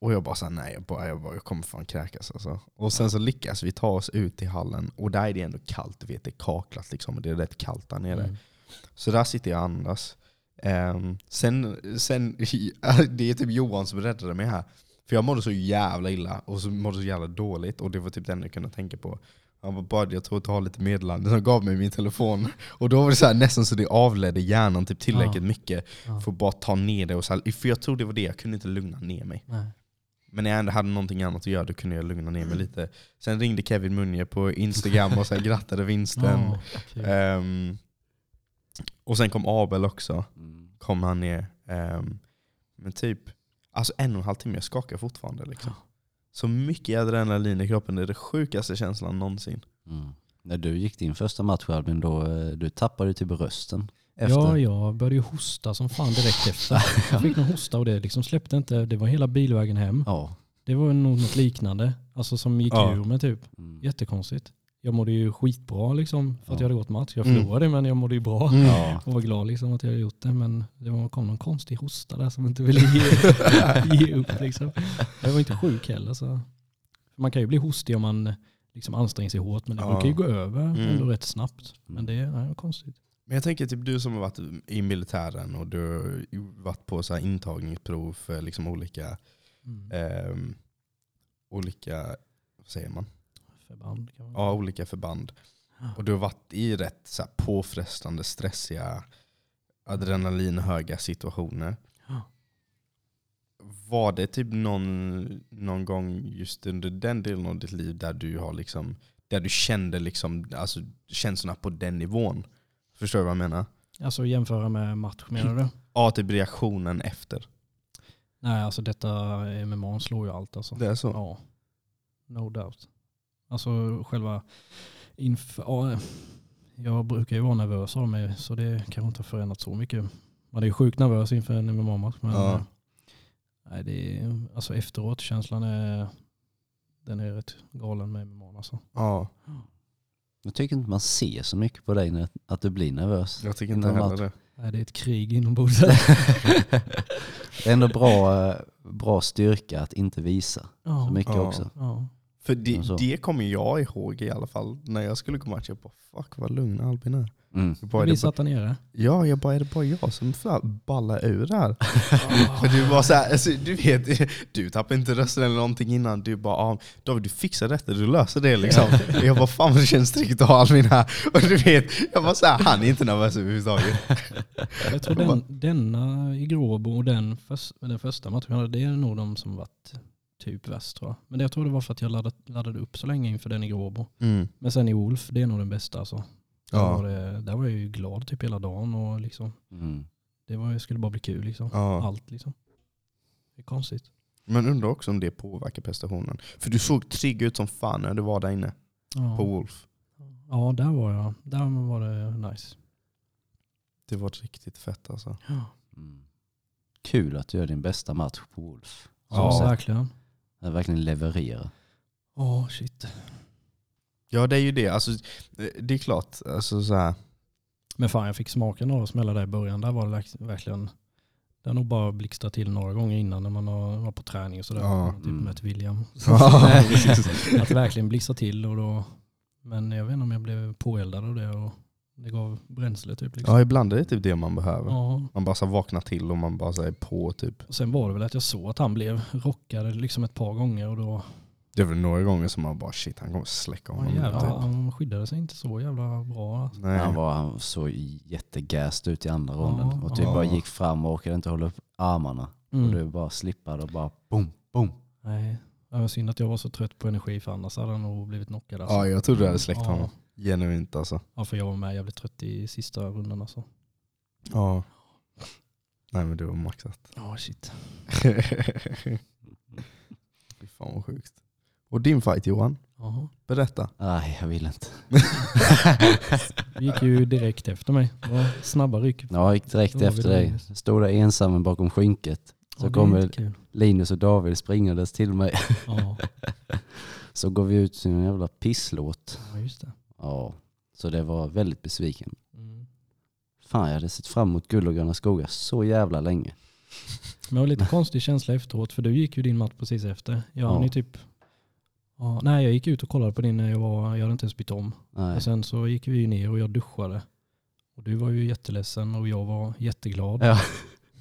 Och jag bara såhär, nej jag, bara, jag, bara, jag kommer fan kräkas alltså. Och sen så lyckas vi ta oss ut i hallen och där är det ändå kallt, du vet det är kaklat liksom och det är rätt kallt där nere. Mm. Så där sitter jag och andas. Ehm, sen, sen, det är typ Johan som räddade mig här. För jag mådde så jävla illa och så mådde så jävla dåligt och det var typ det enda jag kunde tänka på. Han var bara, jag tror att ha lite meddelande, han gav mig min telefon. Och då var det så här, nästan så det avledde hjärnan typ tillräckligt Ja. mycket Ja. för att bara ta ner det. Och så här, för jag tror det var det, jag kunde inte lugna ner mig. Nej. Men när jag ändå hade någonting annat att göra då kunde jag lugna ner mig lite. Sen ringde Kevin Munje på Instagram och så här, grattade vinsten. Ja, okej. Ehm, och sen kom Abel också, Mm. kom han ner. Ehm, men typ alltså en och en halv timme, jag skakar fortfarande. Liksom. Så mycket adrenalin i kroppen, det är det sjukaste känslan någonsin. Mm. När du gick din första match Albin, då eh, du tappade ju typ rösten. Efter. Ja, jag började ju hosta som fan direkt efter. Jag fick någon hosta och det liksom släppte inte. Det var hela bilvägen hem. Ja. Det var nog något liknande. Alltså som gick Ja. ur mig typ. Mm. Jättekonstigt. Jag mådde ju skitbra liksom för att Ja. jag hade gått match. Jag Mm. förlorade men jag mådde ju bra. Ja. Och var glad liksom att jag hade gjort det. Men det var, kom någon konstig hosta där som inte ville ge, ge upp liksom. Jag var inte sjuk heller så. Man kan ju bli hostig om man liksom anstränger sig hårt men det Ja. brukar ju gå över Mm. ändå rätt snabbt. Men det, var konstigt. Men jag tänker typ du som har varit i militären och du har varit på så här intagningsprov för liksom olika, Mm. ehm, olika vad säger man? Förband kan man Ja, olika förband. Och du har varit i rätt så här påfrestande, stressiga, adrenalinhöga situationer. Ja. Var det typ någon, någon gång just under den delen av ditt liv där du har liksom där du kände liksom, alltså, känslorna på den nivån? Förstår du vad jag menar? Alltså jämföra med match menar du? Ja, typ reaktionen efter. Nej, alltså detta MMA slår ju allt alltså. Det är så? Ja, no doubt. Alltså själva inför, ja, jag brukar ju vara nervös av mig så det kanske inte har förändrat så mycket. Man är ju sjukt nervös inför en MMA-match. Men Ja. eh, nej, det är, alltså efteråt känslan är, den är rätt galen med MMA alltså. Ja, Jag tycker inte man ser så mycket på dig när, att du blir nervös. jag tycker inte heller det. Nej, det är ett krig inombords. det är ändå bra, eh, bra styrka att inte visa ja. så mycket Ja. också. Ja. För det, Och så. det kommer jag ihåg i alla fall. När jag skulle gå match, jag bara fuck vad lugn Albin är. Mm. Bara, Vi det bara, satt där nere. ja, jag bara, är det bara jag som ballar ur här? För du var så här, alltså, du vet, du tappade inte rösten eller någonting innan. Du bara, ah, David du fixar detta, du löser det liksom. jag bara, fan vad det känns tryggt att ha Albin här. Och du vet, jag var så här, han är inte nervös överhuvudtaget. Jag tror den, denna i Gråbo och den, förs- den första matchen det är nog de som varit typ värst tror jag. Men det, jag tror det var för att jag laddade, laddade upp så länge inför den i Gråbo. Mm. Men sen i Wolf, det är nog den bästa alltså. Där, Ja. var, det, där var jag ju glad typ hela dagen och liksom, Mm. det var, skulle bara bli kul liksom. Ja. Allt liksom. Det är konstigt. Men undrar också om det påverkar prestationen. För du såg trygg ut som fan när du var där inne Ja. på Wolf. ja, där var jag. Där var det nice. Det var riktigt fett alltså. Mm. Kul att du gör din bästa match på Wolf. Ja, Så sätt. verkligen. Att verkligen leverera. Ja, shit. Ja det är ju det. Alltså, det är klart. Alltså, så här. Men fan jag fick smaken av att smälla där i början. Där var det verk- verkligen, det har nog bara blixtrat till några gånger innan när man var på träning och sådär. Ja. Typ Mm. mött William. Att verkligen blixtra till och då, men jag vet inte om jag blev påeldad av det och det gav bränsle typ. Liksom. ja, ibland är det typ det man behöver. Ja. Man bara så vaknar till och man bara så är på typ. Och sen var det väl att jag såg att han blev rockad liksom ett par gånger och då, Det var några gånger som man bara shit han kommer släcka ja, honom. jävlar, typ. han skyddade sig inte så jävla bra. Nej. Han, var, han såg jättegast ut i andra Ja, ronden och typ ja. bara gick fram och orkade inte hålla upp armarna. Mm. Och du bara slippade och bara boom, boom. Nej, det var synd att jag var så trött på energi för annars hade han nog blivit knockad. Alltså. Ja jag trodde du hade släckt Ja. honom. Genuint alltså. Ja, för jag var med jävligt trött i sista rundan alltså. Ja. Nej men det var maxat. Ja, shit. Fy fan vad sjukt. Och din fight Johan? Jaha. Berätta. Nej, jag vill inte. Du gick ju direkt efter mig. Snabba ryck. Jag gick direkt vi efter dig. Stod där ensam bakom skynket. Så Ja, är kommer. Linus och David springandes till mig. Ja. Så går vi ut till en jävla pisslåt. Ja, just det. Ja, så det var väldigt besviken. Mm. Fan jag hade sett fram emot guld och gröna skogar så jävla länge. Men det var lite konstig känsla efteråt för du gick ju din match precis efter. Jag Ja. typ, ja, nej jag gick ut och kollade på din när jag var, jag hade inte ens bytt om. Nej. Och sen så gick vi ner och jag duschade. Och du var ju jätteledsen och jag var jätteglad. Ja.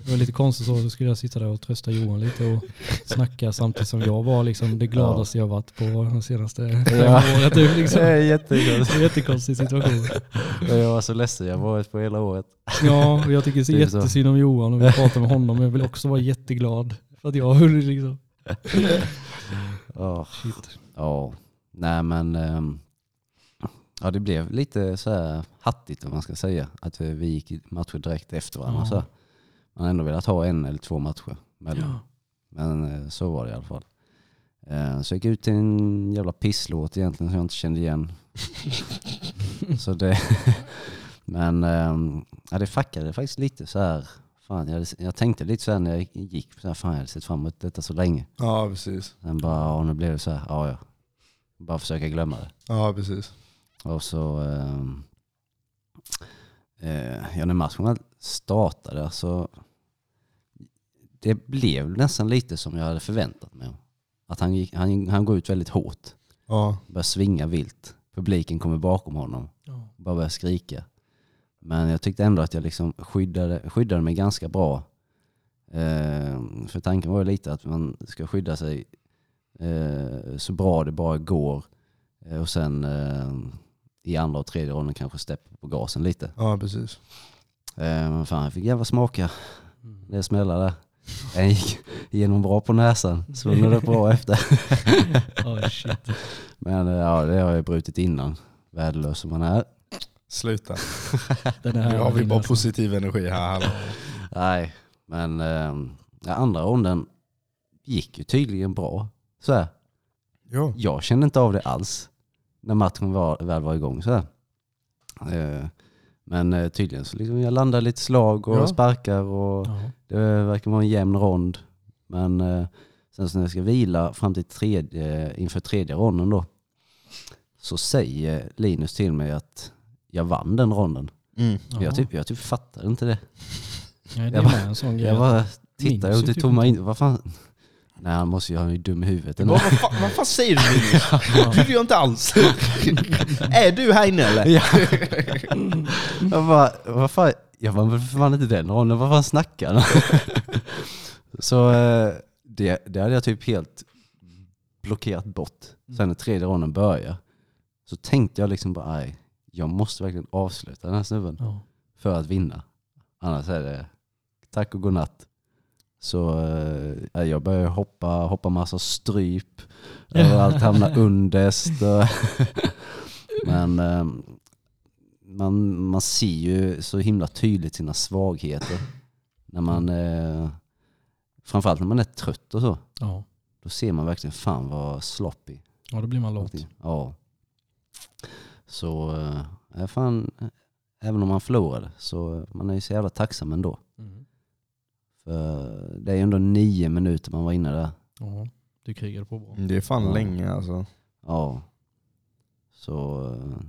Det var lite konstigt så, så skulle jag sitta där och trösta Johan lite och snacka samtidigt som jag var liksom det gladaste jag varit på de senaste Ja. åren. Typ, liksom. Det är är en jättekonstig situation. Jag var så ledsen, jag varit på hela året. Ja, och jag tycker Det är jättesynd om Johan och vi pratar med honom. Men jag vill också vara jätteglad för att jag har hunnit liksom. Ja, Shit. ja. nej men ehm, ja, det blev lite så här hattigt om man ska säga. Att vi gick i matcher direkt efter varandra. Ja. Så. Man har ändå velat ha en eller två matcher mellan. Ja. Men eh, så var det i alla fall. Eh, Så jag gick ut till en jävla pisslåt egentligen som jag inte kände igen. så det, men ehm, ja, det fuckade faktiskt lite så här. Fan, jag, hade, jag tänkte lite så här när jag gick, så här, fan jag hade sett fram emot detta så länge. Ja, precis. Sen bara, ja, nu blev det så här, ja ja. Bara försöka glömma det. Ja, precis. Och så, ehm, eh, ja när matchen väl startade så det blev nästan lite som jag hade förväntat mig. Att han, gick, han, han går ut väldigt hårt, Ja, börjar svinga vilt. Publiken kommer bakom honom, Ja. bara börjar skrika. Men jag tyckte ändå att jag liksom skyddade, skyddade mig ganska bra. Eh, för tanken var ju lite att man ska skydda sig eh, så bra det bara går. Eh, och sen eh, i andra och tredje ronden kanske steppa på gasen lite. ja precis. Eh, men fan, jag fick jävla smaka. Mm. Det smällde där. Den gick igenom bra på näsan, svullnade bra efter. Oh, shit. Men eh, ja, det har jag brutit innan. Värdelös som man är. Sluta. Den Nu har vi bara vinner. positiv energi här. hallå. Nej, men eh, ja, andra ronden gick ju tydligen bra. Så här. Ja. Jag kände inte av det alls när matchen var, väl var igång. Så här. Eh, men eh, tydligen så liksom jag landade lite slag och Ja. sparkar och Ja. det verkar vara en jämn rond. Men eh, sen så när jag ska vila fram till tredje, inför tredje ronden då så säger Linus till mig att jag vann den ronden. Mm. Ja. Jag, typ, jag typ fattade inte det. Nej, det jag bara- en sån grej. Jag bara Minns ut i typ tomma inte. in. Vad fan? Nej han måste ju ha en dum i huvudet. Vad, vad, fan, vad fan säger du? Ja. Det gör jag inte alls. är du här inne eller? Ja. jag bara, vad fan? Jag bara, men för fan inte den ronden, vad fan snackar han? Så eh, det, det hade jag typ helt blockerat bort. Sen när tredje ronden började så tänkte jag liksom bara, nej, jag måste verkligen avsluta den här snubben Ja. för att vinna. Annars är det tack och godnatt. Så eh, jag började hoppa, hoppa massa stryp, överallt hamna underst. Och Men eh, man, man ser ju så himla tydligt sina svagheter. När man, eh, framförallt när man är trött och så. Ja. Då ser man verkligen fan vad sloppy. ja, då blir man lat. Ja. Så eh, fan, även om man förlorade så man är ju så jävla tacksam ändå. För det är ju ändå nio minuter man var inne där. Ja, du krigade på bra. Det är fan Ja. länge alltså. Ja. Så eh,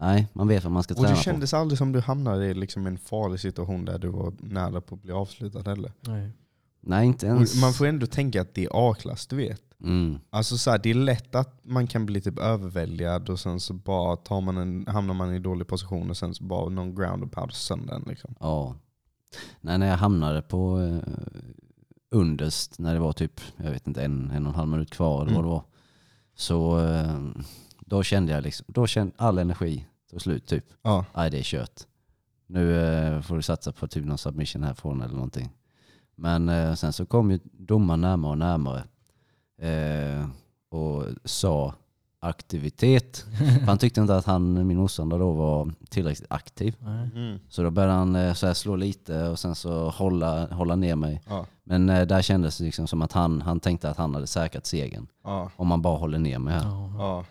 nej, man vet vad man ska Och träna det kändes aldrig som du hamnade i liksom en farlig situation där du var nära på att bli avslutad heller. Nej. på. Nej, inte Och ens. Man får ändå tänka att det är A-klass, du vet. Mm. Alltså så här, det är lätt att man kan bli typ överväldigad och sen så bara tar man en, hamnar man i dålig position och sen så bara någon ground och pound sönder den liksom. Ja. Nej, när jag hamnade på eh, underst, när det var typ, jag vet inte, en, en och en halv minut kvar eller vad Mm. det var. Så eh, då kände jag liksom, då kände all energi tog slut typ. Ja. Nej det är kört. Nu eh, får du satsa på typ någon submission härifrån eller någonting. Men eh, sen så kom ju domaren närmare och närmare. Eh, och sa aktivitet. Han tyckte inte att han, min motståndare då var tillräckligt aktiv. Mm. Så då började han eh, så här slå lite och sen så hålla, hålla ner mig. Ja. Men eh, där kändes det liksom som att han, han tänkte att han hade säkrat segern. Ja. Om man bara håller ner mig här. Ja.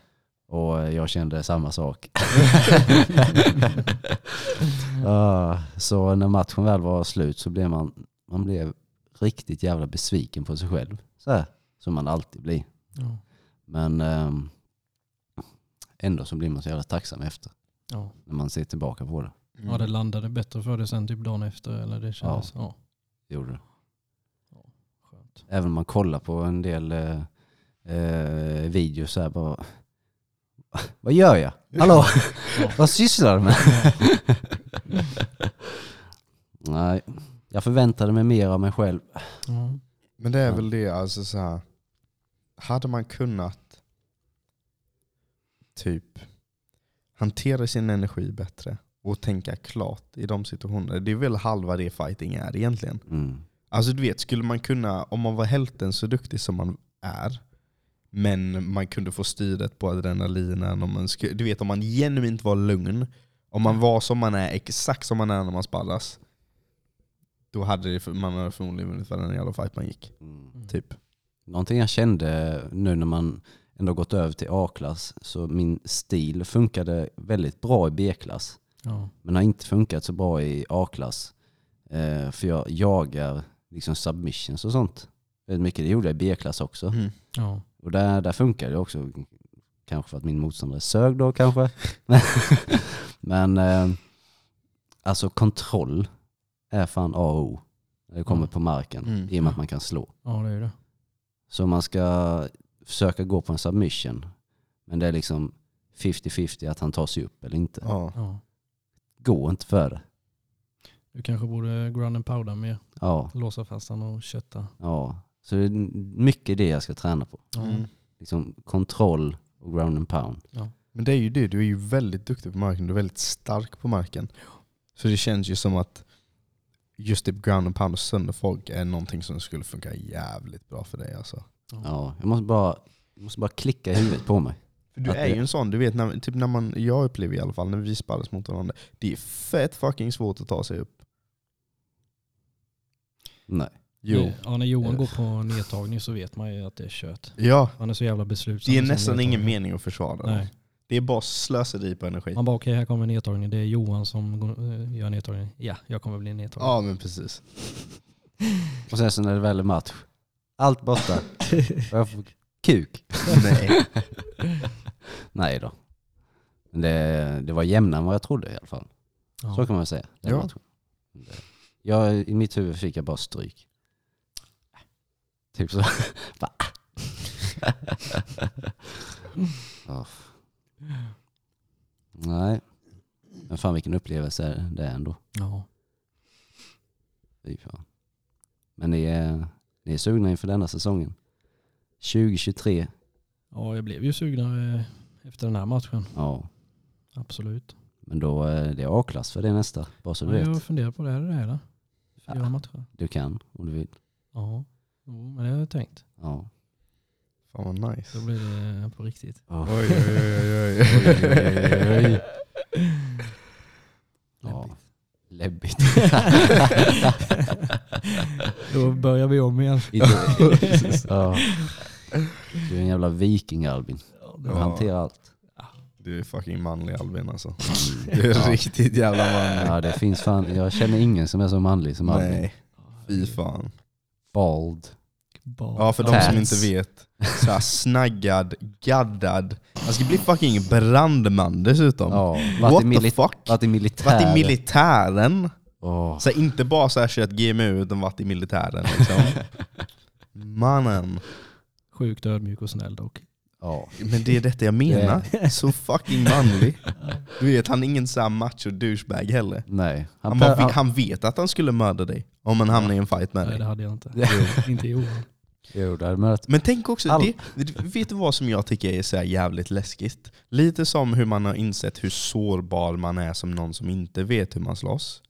Och eh, jag kände samma sak. Ja, så när matchen väl var slut så blev man, man blev riktigt jävla besviken på sig själv. Så här, som man alltid blir. Ja. Men ehm, ändå så blir man så jävla tacksam efter. Ja. När man ser tillbaka på det. Mm. ja, det landade bättre för dig sen typ dagen efter eller det kändes, ja. Det gjorde det. skönt. Även om man kollar på en del eh, eh, videos så här bara. Vad gör jag? Hallå? Ja. Vad sysslar du med? Nej, jag förväntade mig mer av mig själv. Ja. Men det är Ja. väl det, alltså så här. Hade man kunnat typ hantera sin energi bättre och tänka klart i de situationerna. Det är väl halva det fighting är egentligen. Mm. Alltså du vet, skulle man kunna, om man var hälften så duktig som man är, men man kunde få styret på adrenalinen, om man sku, du vet om man genuint var lugn, om man var som man är, exakt som man är när man sparras, då hade det, man hade förmodligen vunnit varenda jävla fight man gick. Mm. Typ. Någonting jag kände nu när man ändå gått över till A-klass, så min stil funkade väldigt bra i B-klass. Ja. Men har inte funkat så bra i A-klass. Eh, för jag jagar liksom submissions och sånt. Väldigt mycket. Det gjorde jag i B-klass också. Mm. Ja. Och där, där funkar det också. Kanske för att min motståndare sög då kanske. Men, eh, alltså kontroll är fan A och O. När det kommer Mm. på marken. Mm. I och med att man kan slå. ja, det är det. Så man ska försöka gå på en submission. Men det är liksom 50-50 att han tar sig upp eller inte. Ja. Ja. Gå inte för det. Du kanske borde ground and powder mer. Ja, Låsa fast den och kötta. ja. Så det är mycket det jag ska träna på. Ja. Mm. Liksom kontroll och ground and pound. Men det är ju det, du är ju väldigt duktig på marken, du är väldigt stark på marken. Så det känns ju som att just det ground and pound och sönder folk är någonting som skulle funka jävligt bra för dig alltså. Ja, jag måste bara, jag måste bara klicka i huvudet på mig. För du Att är det- ju en sån, du vet när, typ när man, jag upplever i alla fall när vi sparras mot varandra, det är fett fucking svårt att ta sig upp. Nej. Jo. Ja, när Johan Eh. går på nedtagning så vet man ju att det är kört. Ja, Han är så jävla beslutsam. det är sin nästan ingen nedtagning. mening att försvara det. Nej. Det är bara slöseri på energi. Man bara okej, här kommer nedtagning. Det är Johan som går, eh, gör nedtagning. Ja, jag kommer bli nedtagen. Ja men precis. Och sen så när det väl är match, allt borta. Och jag får kuk. Nej. Nej då. Men det, det var jämnare än vad jag trodde i alla fall. Ja. Så kan man säga. Ja. Det- Jag, I mitt huvud fick jag bara stryk. Typ så. Bara. Ja. Nej. Men fan vilken upplevelse det är ändå. Ja. Fy fan. Men ni är, ni är sugna inför denna säsongen? 2023? ja, jag blev ju sugen eh, efter den här matchen. Ja. Absolut. Men då är det A-klass för det nästa. Bara så du Ja, jag vet. funderar på det. Är det det eller? Fyra Ja. matcher. Du kan om du vill. Ja, jo, men det har jag tänkt. Ja. Fan vad nice. Då blir det på riktigt. Oh. Oj oj oj oj. oj. Ja. Läbbigt. Då börjar vi om igen. Ja. Du är en jävla viking Albin. Du Ja. hanterar allt. Du är fucking manlig Albin alltså. Du är Ja. riktigt jävla manlig. Ja det finns fan, jag känner ingen som är så manlig som Albin. Nej, fy fan. Bald. Ja för de som inte vet, så här snaggad, gaddad. Han ska bli fucking brandman dessutom. Ja, What i, the fuck? varit i militär. Varit i militären. Åh. Så här, inte bara så här kört GMU utan varit i militären liksom. Mannen. Sjukt ödmjuk och snäll dock. Ja. Men det är detta jag menar. Så fucking manlig. Du vet, han är ingen så här macho douchebag heller. Nej. Han, bara, han vet att han skulle mörda dig om man hamnar i en fight med Nej, dig. det hade jag inte. Inte Johan. Jo, det hade mött. Men tänk också, All- det, vet du vad som jag tycker är så jävligt läskigt? Lite som hur man har insett hur sårbar man är som någon som inte vet hur man slåss.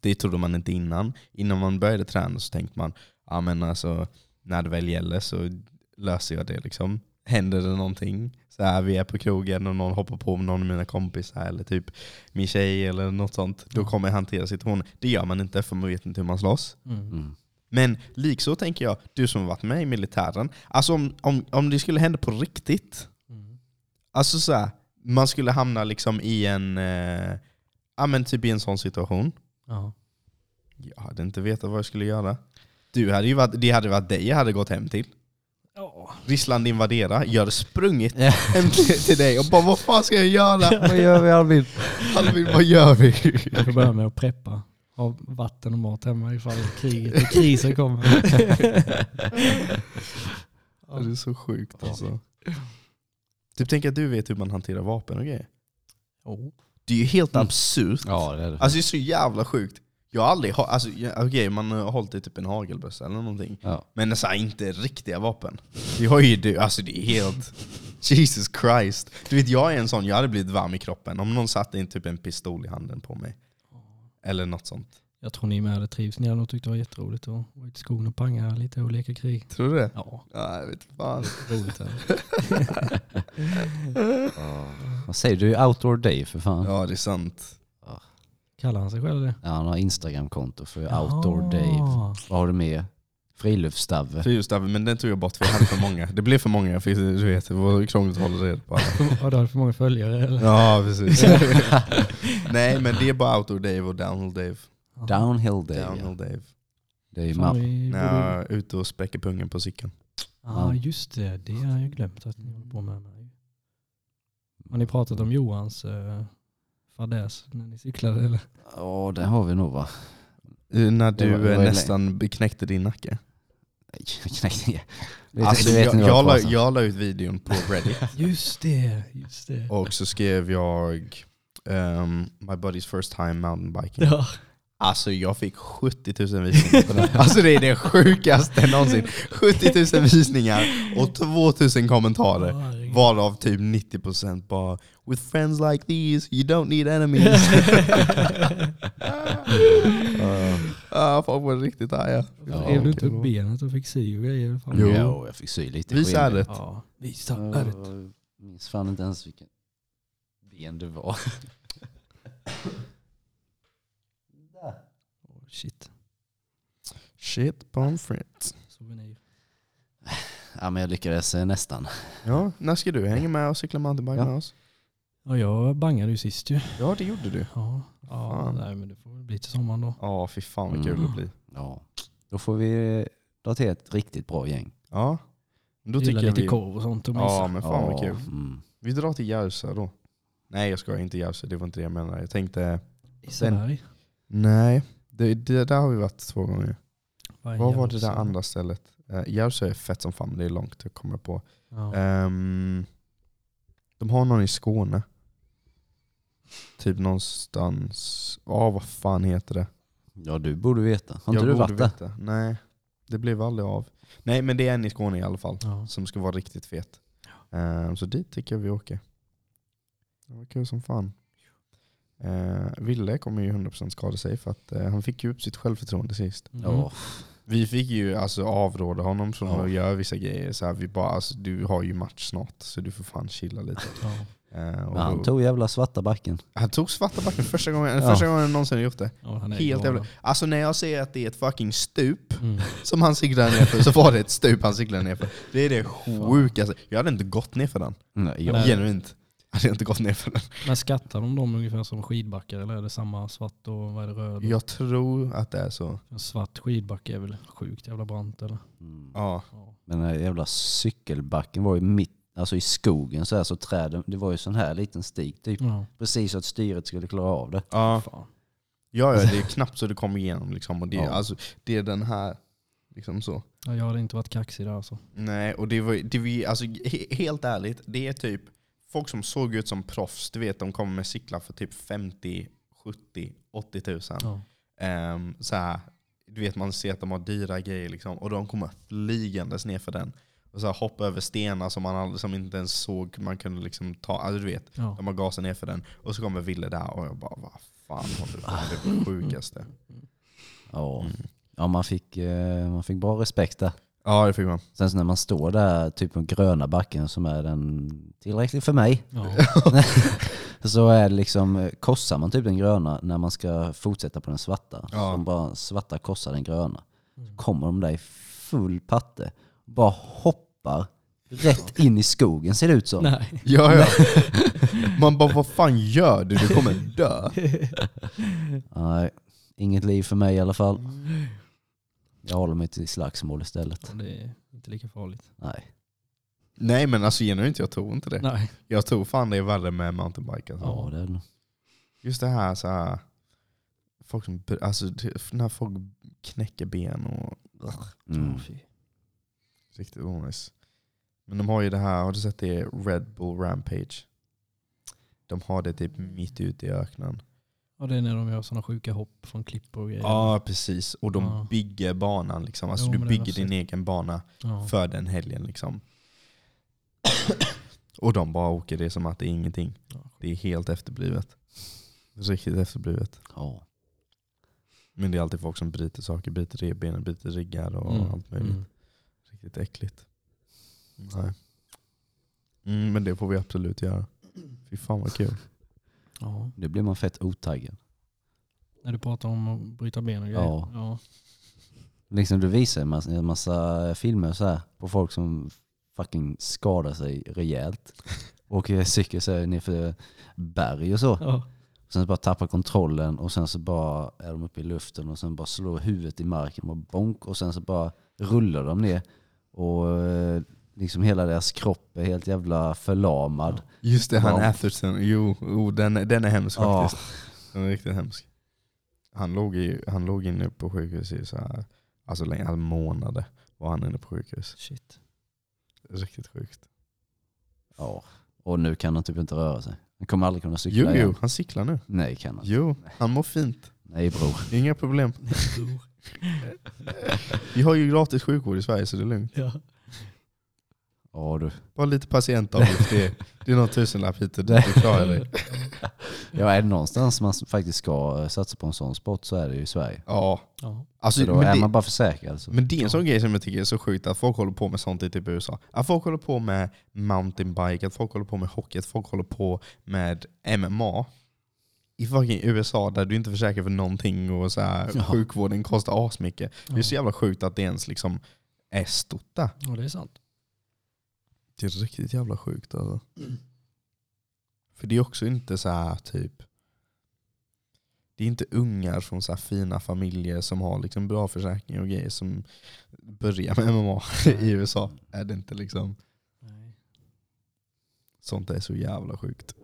Det trodde man inte innan. Innan man började träna så tänkte man, ja men alltså när det väl gäller så löser jag det liksom. Händer det någonting, så här, vi är på krogen och någon hoppar på någon av mina kompisar eller typ min tjej eller något sånt, då kommer jag hantera situationen. Det gör man inte för man vet inte hur man slåss. Mm. Men likså tänker jag, du som har varit med i militären, alltså om, om, om det skulle hända på riktigt, Mm. alltså så här, man skulle hamna liksom i en, eh, ja men typ i en sån situation. Ja. Jag hade inte vetat vad jag skulle göra. Du hade ju varit, det hade varit dig jag hade gått hem till. Ja. Ryssland invadera, jag hade sprungit Ja. hem till, till dig och bara vad fan ska jag göra? Vad gör vi Albin? Albin, vad gör vi? Jag får börja med att preppa. Ha vatten och mat hemma ifall kriget och krisen kommer. Ja, det är så sjukt alltså. Typ tänk att du vet hur man hanterar vapen och grejer. Oh. Det är ju helt Mm. absurt. Ja det är det. Alltså det är så jävla sjukt. Jag har aldrig, ha- alltså jag- okej man har hållit i typ en hagelbössa eller någonting. Ja. Men så här, inte riktiga vapen. Det har ju du, alltså det är helt... Jesus Christ. Du vet jag är en sån, jag hade blivit varm i kroppen om någon satte in typ en pistol i handen på mig. Eller något sånt. Jag tror ni med hade trivs. Ni hade nog tyckt det var jätteroligt att vara ute i skogen och panga lite och leka krig. Tror du det? Ja, Ja, jag vet fan. roligt är det. Vad säger du? Du är outdoor day för fan. Ja det är sant. Kallar han sig själv det? Ja, han har Instagramkonto för outdoor day. Ja. Vad har du med? Friluftsstave. Fyrhjulsstave, men den tog jag bort för jag hade för många. Det blev för många, för du vet det var krångligt att hålla reda på alla. Har du hade för många följare eller? Ja precis. Nej men det är bara outdoor Dave och downhill Dave. Downhill day. Downhill Ja. Dave. Det är ju mapp. När jag är ute och spräcker pungen på cykeln. Ja just det, det har jag glömt att ni håller på med. Mig. Har ni pratat om Johans uh, fadäs när ni cyklade eller? Ja det har vi nog va? Eh, När du eh, nästan knäckte din nacke. Nej, Alltså, jag, la, fasen. jag la ut videon på Reddit Just det, just det. och så skrev jag ehm, My buddy's first time mountain biking. Ja. Alltså jag fick 70 000 visningar på den. Alltså det är det sjukaste någonsin. 70 000 visningar och 2000 kommentarer. Varav typ 90% bara With friends like these, you don't need enemies. Ja, folk var riktigt arga. Ja, Rev du inte upp benet och fick sy och grejer? Jo. Jo, jag fick sy lite Visa ärret. Ja, visa Ja, ärret. Jag minns fan inte ens vilken ben det var. Shit. Shit pommes frites. Souvenir. Ja men jag lyckades eh, nästan. Ja, när ska du hänga med och cykla mountainbike Ja. med oss? Ja, jag bangade ju sist ju. Ja det gjorde du. Ja, ja nej, men det får väl bli till sommaren då. Ja fy fan vad kul Mm. det blir. Ja. Då får vi dra till ett riktigt bra gäng. Ja. Då tycker jag lite vi... korv och sånt och Ja men fan vad Ja, kul. Mm. Vi drar till Järvsö då. Nej jag ska inte Järvsö, det var inte det jag menade. Jag tänkte, Liseberg. nej. Det, det där har vi varit två gånger. Vad Vad var det där andra stället? Uh, Järvsö är fett som fan, det är långt. Jag kommer på. Ja. Ehm, de har någon i Skåne. Typ någonstans, ja vad fan heter det? Ja du borde veta. Har inte jag du varit där? veta. Nej, det blev aldrig av. Nej men det är en i Skåne i alla fall. Ja. Som ska vara riktigt fet. Ehm, så dit tycker jag vi åker. Det var kul som fan. Uh, Ville kommer ju 100% skada sig för att eh, han fick ju upp sitt självförtroende sist. Mhm. Ja. Vi fick ju alltså avråda honom från Ja. att göra vissa grejer. Så här, vi bara, alltså, du har ju match snart så du får fan chilla lite. Ja. Eh, och Men han då- tog jävla svarta backen. han tog svarta backen första gången, Ja. första gången jag någonsin gjort det. Ja, han är Helt jävla... Alltså när jag ser att det är ett fucking stup Mm. som han cyklar ner för så var det ett stup han cyklade ner för. Det är det sjukaste. Jag hade inte gått ner för den. Nej, Nej. jag, Genuint. Jag hade inte gått ner för den. Men skattar de dem ungefär som skidbackar eller är det samma svart och vad är det röd? Jag tror att det är så. En svart skidbacke är väl sjukt jävla brant eller? mm. Ja. Ja. Men den här jävla cykelbacken var ju mitt, alltså i skogen så här så träden, det var ju sån här liten stig typ. Ja. Precis så att styret skulle klara av det. Ja. Fan. Ja, ja, det är knappt så det kommer igenom. Liksom. Och det, Ja. alltså, det är den här, liksom så. Ja, jag hade inte varit kaxig där alltså. Nej, och det var, det var alltså, he, helt ärligt, det är typ folk som såg ut som proffs. Du vet, de kommer med cyklar för typ 50, 70, 80 tusen. Ja. Ehm, så här, du vet, man ser att de har dyra grejer liksom, och de kommer flygandes ner för den. Och så här, hoppa över stenar som man aldrig, som inte ens såg man kunde liksom ta. Alltså, du vet, Ja. de har gasat ner för den. Och så kommer Ville där och jag bara, vad fan håller du på med? Det är det sjukaste. Ja, Mm. ja man, fick, eh, man fick bra respekt där. Ja, det fick man. Sen så när man står där, typ på den gröna backen som är den tillräckligt för mig, Ja. så är det liksom, korsar man typ den gröna när man ska fortsätta på den svarta. Ja. Som bara svarta korsar den gröna. Mm. Kommer de där i full patte, bara hoppar rätt in i skogen ser det ut som. Nej. Ja, ja. Man bara, vad fan gör du? Du kommer dö. Nej, inget liv för mig i alla fall. Jag håller mig till slagsmål istället. Det är inte lika farligt. Nej. Nej men alltså genuint, jag tror inte det. Nej. Jag tror fan det är värre med mountainbike. Alltså. Ja, det är det nog. Just det här så här folk som, alltså när folk knäcker ben och Mm. Riktigt onajs. Men de har ju det här, har du sett det? Red Bull Rampage. De har det typ mitt ute i öknen. Ja, det är när de gör sådana sjuka hopp från klippor och grejer. Ja precis, och de Ja. bygger banan liksom. Alltså Jo, du bygger din egen bana Ja. för den helgen liksom. och de bara åker det som att det är ingenting. Ja. Det är helt efterblivet. Riktigt efterblivet. Ja. Men det är alltid folk som bryter saker, bryter revbenen, bryter riggar och Mm. allt möjligt. Mm. Riktigt äckligt. Nej. Mm, men det får vi absolut göra. Fy fan vad kul. Ja. Det blir man fett otaggad. När du pratar om att bryta ben och grejer. Ja. ja. Liksom du visar en massa, en massa filmer så här på folk som fucking skadar sig rejält. Åker cykel så här nerför berg och så. ja. Sen så bara tappar kontrollen och sen så bara är de uppe i luften och sen bara slår huvudet i marken och bonk och sen så bara rullar de ner. Och eh, liksom hela deras kropp är helt jävla förlamad. Just det, han Ja. Atherton. Jo, jo den, är- den är hemsk Ja. faktiskt. Den är riktigt hemsk. Han låg, i, han låg inne på sjukhus i så här, alltså länge, alltså månader var han inne på sjukhus. Shit. Riktigt sjukt. Ja. Och nu kan han typ inte röra sig. Han kommer aldrig kunna cykla Jo, jo, igen. han cyklar nu. Nej kan han Jo, han mår fint. Nej bror. Inga problem. Vi har ju gratis sjukvård i Sverige så det är lugnt. ja. Ja du. Bara lite patientavgift, det, är- det är någon tusenlapp hit och dit, du klarar dig. Ja är det någonstans man faktiskt ska eh, satsa på en sån sport så är det ju i Sverige. Ja, ja. alltså, Så då men, är det, man bara försäkrad. Så. men det är en sån grej som jag tycker är så sjukt att folk håller på med sånt i typ USA. Att folk håller på med mountainbike, att folk håller på med hockey, att folk håller på med MMA. I fucking USA där du inte försäkrar för någonting och så här, Ja. sjukvården kostar asmycket. Det är så Ja. jävla sjukt att det ens liksom är stort där. ja, det är sant. Det är riktigt jävla sjukt alltså. För det är också inte så här typ det är inte ungar från så här fina familjer som har liksom bra försäkring och grejer som börjar med MMA i USA. Är det inte liksom. Nej. Sånt är så jävla sjukt.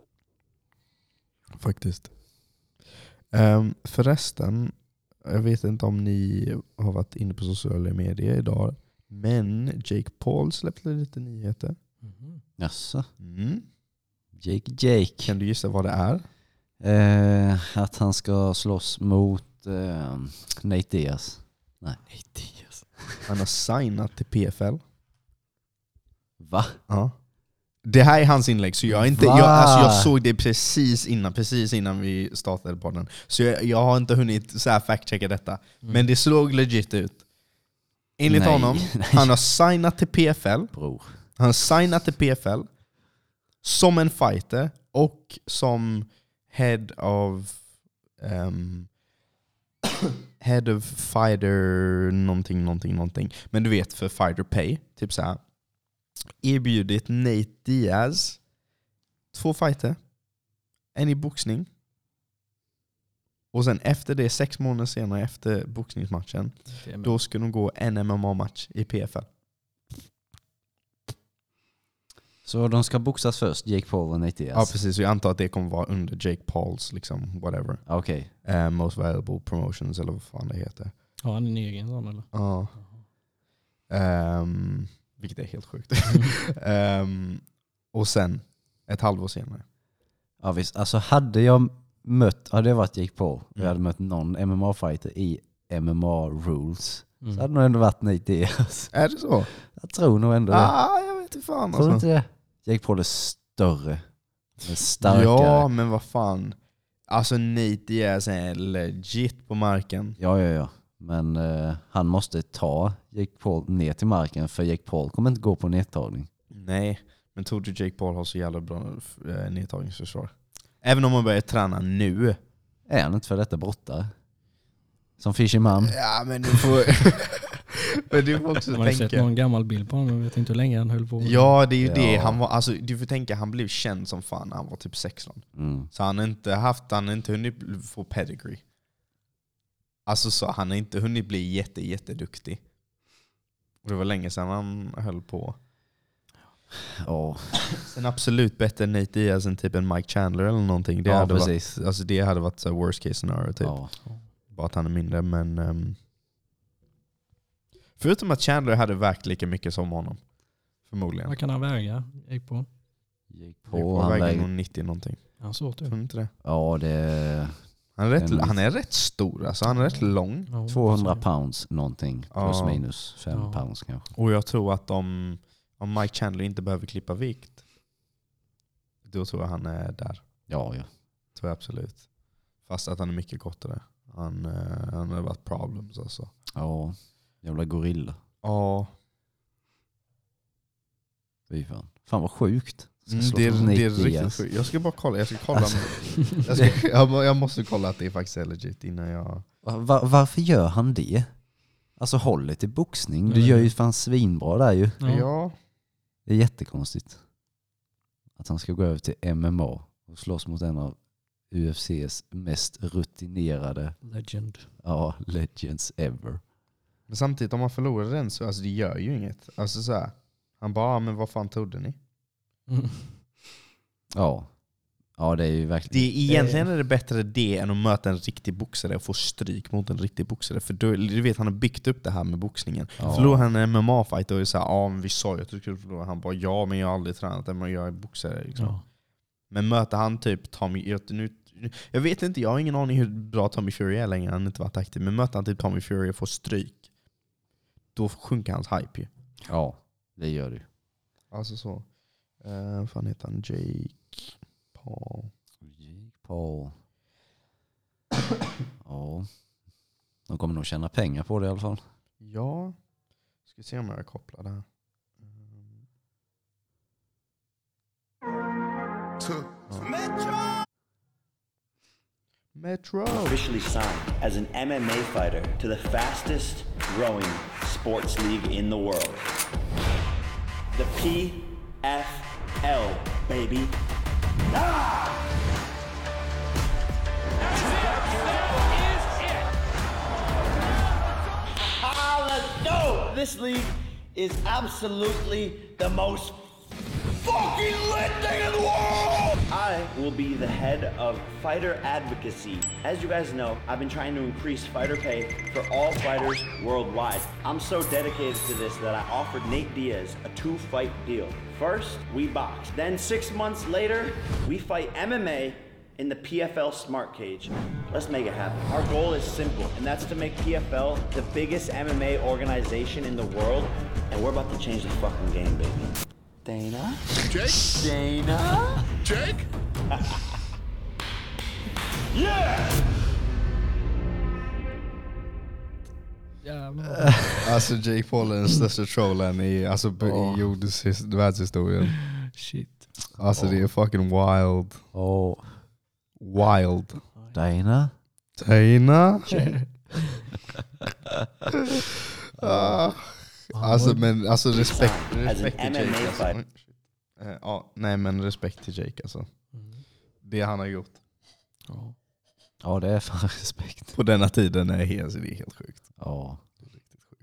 Faktiskt. Um, förresten, jag vet inte om ni har varit inne på sociala medier idag. Men Jake Paul släppte lite nyheter. Mhm. Jaså? Mm. Jake Jake. Kan du gissa vad det är? Eh, att han ska slåss mot eh, Nate Diaz. Nej, Diaz. Han har signat till PFL. Va? Ja. Det här är hans inlägg, så jag, inte, jag, alltså jag såg det precis innan, precis innan vi startade podden. Så jag, jag har inte hunnit så fact-checka detta. Mm. Men det såg legit ut. Enligt Nej, honom, nej. han har signat till PFL. Bror. Han signat till PFL som en fighter och som head of ehm, head of fighter någonting, någonting, någonting. Men du vet för fighter pay, typ så här. Erbjudit Nate Diaz två fighter, en i boxning. Och sen efter det, sex månader senare efter boxningsmatchen, då ska de gå en MMA-match i PFL. Så de ska boxas först, Jake Paul och Nate Ja Diaz? precis, så jag antar att det kommer vara under Jake Pauls liksom, whatever. Okej. Eh, most valuable promotions eller vad fan det heter. Har han en egen sån eller? Ja. Ehm, vilket är helt sjukt. Ehm, och sen, ett halvår senare. Ja visst, alltså hade jag mött, hade jag varit Jake Paul och jag Mm. hade mött någon MMA-fighter i MMA rules Mm. så hade det nog ändå varit Nate Diaz. Är det så? Jag tror nog ändå det. Ah, jag vet inte fan Tror alltså. inte det? Jake Paul är större. Är starkare. Ja, men vad fan. Alltså Nate Diaz är legit på marken. Ja, ja, ja. Men eh, han måste ta Jake Paul ner till marken för Jake Paul kommer inte gå på nedtagning. Nej, men tror du Jake Paul har så jävla bra eh, nedtagningsförsvar? Även om man börjar träna nu. Är han inte för detta brottare? Som Fishy Mum? Ja men du får, men du får också Man har ju sett tänka. någon gammal bild på honom, jag vet inte hur länge han höll på. Ja det är ju det, Ja. han var, alltså, du får tänka han blev känd som fan när han var typ 16. Mm. Så han har inte haft, han har inte hunnit få pedigree. Alltså så, han har inte hunnit bli jätte, jätteduktig. Och det var länge sedan han höll på. Ja, Sen absolut bättre än Nate Diaz än typ en Mike Chandler eller någonting. Det, Ja, hade, precis. varit, alltså det hade varit så worst case scenario typ. ja. Bara att han är mindre. Men, ehm, förutom att Chandler hade vägt lika mycket som honom. Förmodligen. Vad kan han väga? Jake Paul? Gick På, på, han väger nog väger, 90 någonting. Han så typ? Inte det? ja det Han är, rätt, En- han är rätt stor, alltså han är rätt lång. Ja, är 200 så- pounds någonting. Plus Ja. minus 5 Ja. pounds kanske. Och jag tror att om, om Mike Chandler inte behöver klippa vikt, då tror jag han är där. Ja, ja. Tror jag absolut. Fast att han är mycket kortare. Han, eh, han har varit problems alltså. Ja, jävla gorilla. Ja, Fy fan. Fan vad sjukt. Mm, det, är, det är riktigt sjukt. Jag ska bara kolla. Jag, ska kolla Alltså, jag, ska, jag, må- jag måste kolla att det faktiskt är legit innan jag... Va- va- varför gör han det? Alltså hållet i boxning. Du gör ju fan svinbra där ju. Ja. Ja. Det är jättekonstigt. Att han ska gå över till MMA och slåss mot en av UFCs mest rutinerade Legend. ja, legends ever. Men samtidigt om man förlorar den så alltså, det gör ju inget. Alltså så här, Han bara, "Ah, men vad fan trodde ni? Mm. Ja. Ja det är ju verkligen... Det egentligen är det bättre det än att möta en riktig boxare och få stryk mot en riktig boxare. För då, du vet, han har byggt upp det här med boxningen. Ja. Förlorar han en MMA-fight och är såhär, ja men vi sa ju att du skulle förlora. Han bara, ja men jag har aldrig tränat MMA, jag är boxare. Liksom. Ja. Men möter han typ Tommy, jag, nu, jag vet inte, jag har ingen aning hur bra Tommy Fury är längre, han har inte varit aktiv. Men möter han typ Tommy Fury och får stryk, då sjunker hans hype ju. Ja, det gör du. Alltså så. Uh, vad fan heter han? Jake Paul. Jake Paul. ja. De kommer nog tjäna pengar på det i alla fall. Ja, ska se om jag kopplar det här. Mm. Metro! officially signed as an MMA fighter to the fastest growing sports league in the world. The PFL, baby. Ah! This league is absolutely the most fucking lit thing in the world! I will be the head of fighter advocacy. As you guys know, I've been trying to increase fighter pay for all fighters worldwide. I'm so dedicated to this that I offered Nate Diaz a two fight deal. First, we box. Then, six months later, we fight MMA in the PFL Smart Cage. Let's make it happen. Our goal is simple, and that's to make PFL the biggest MMA organization in the world. And we're about to change the fucking game, baby. Dana? Jake? Dana? Jake? Yeah! Jävlar. Alltså Jake Paul är den största trollen i, alltså, Ja. i jordens his- världshistorien. Shit. Alltså det är fucking wild. Oh. Wild. Dana? Tina? Ah. Alltså men alltså respekt, As an respekt till Jake MMA alltså. Eh, Ja, nej men respekt till Jake alltså. Mm. Det han har gjort Ja. Ja det är fan respekt. på denna tiden är helt, det är helt sjukt. Ja.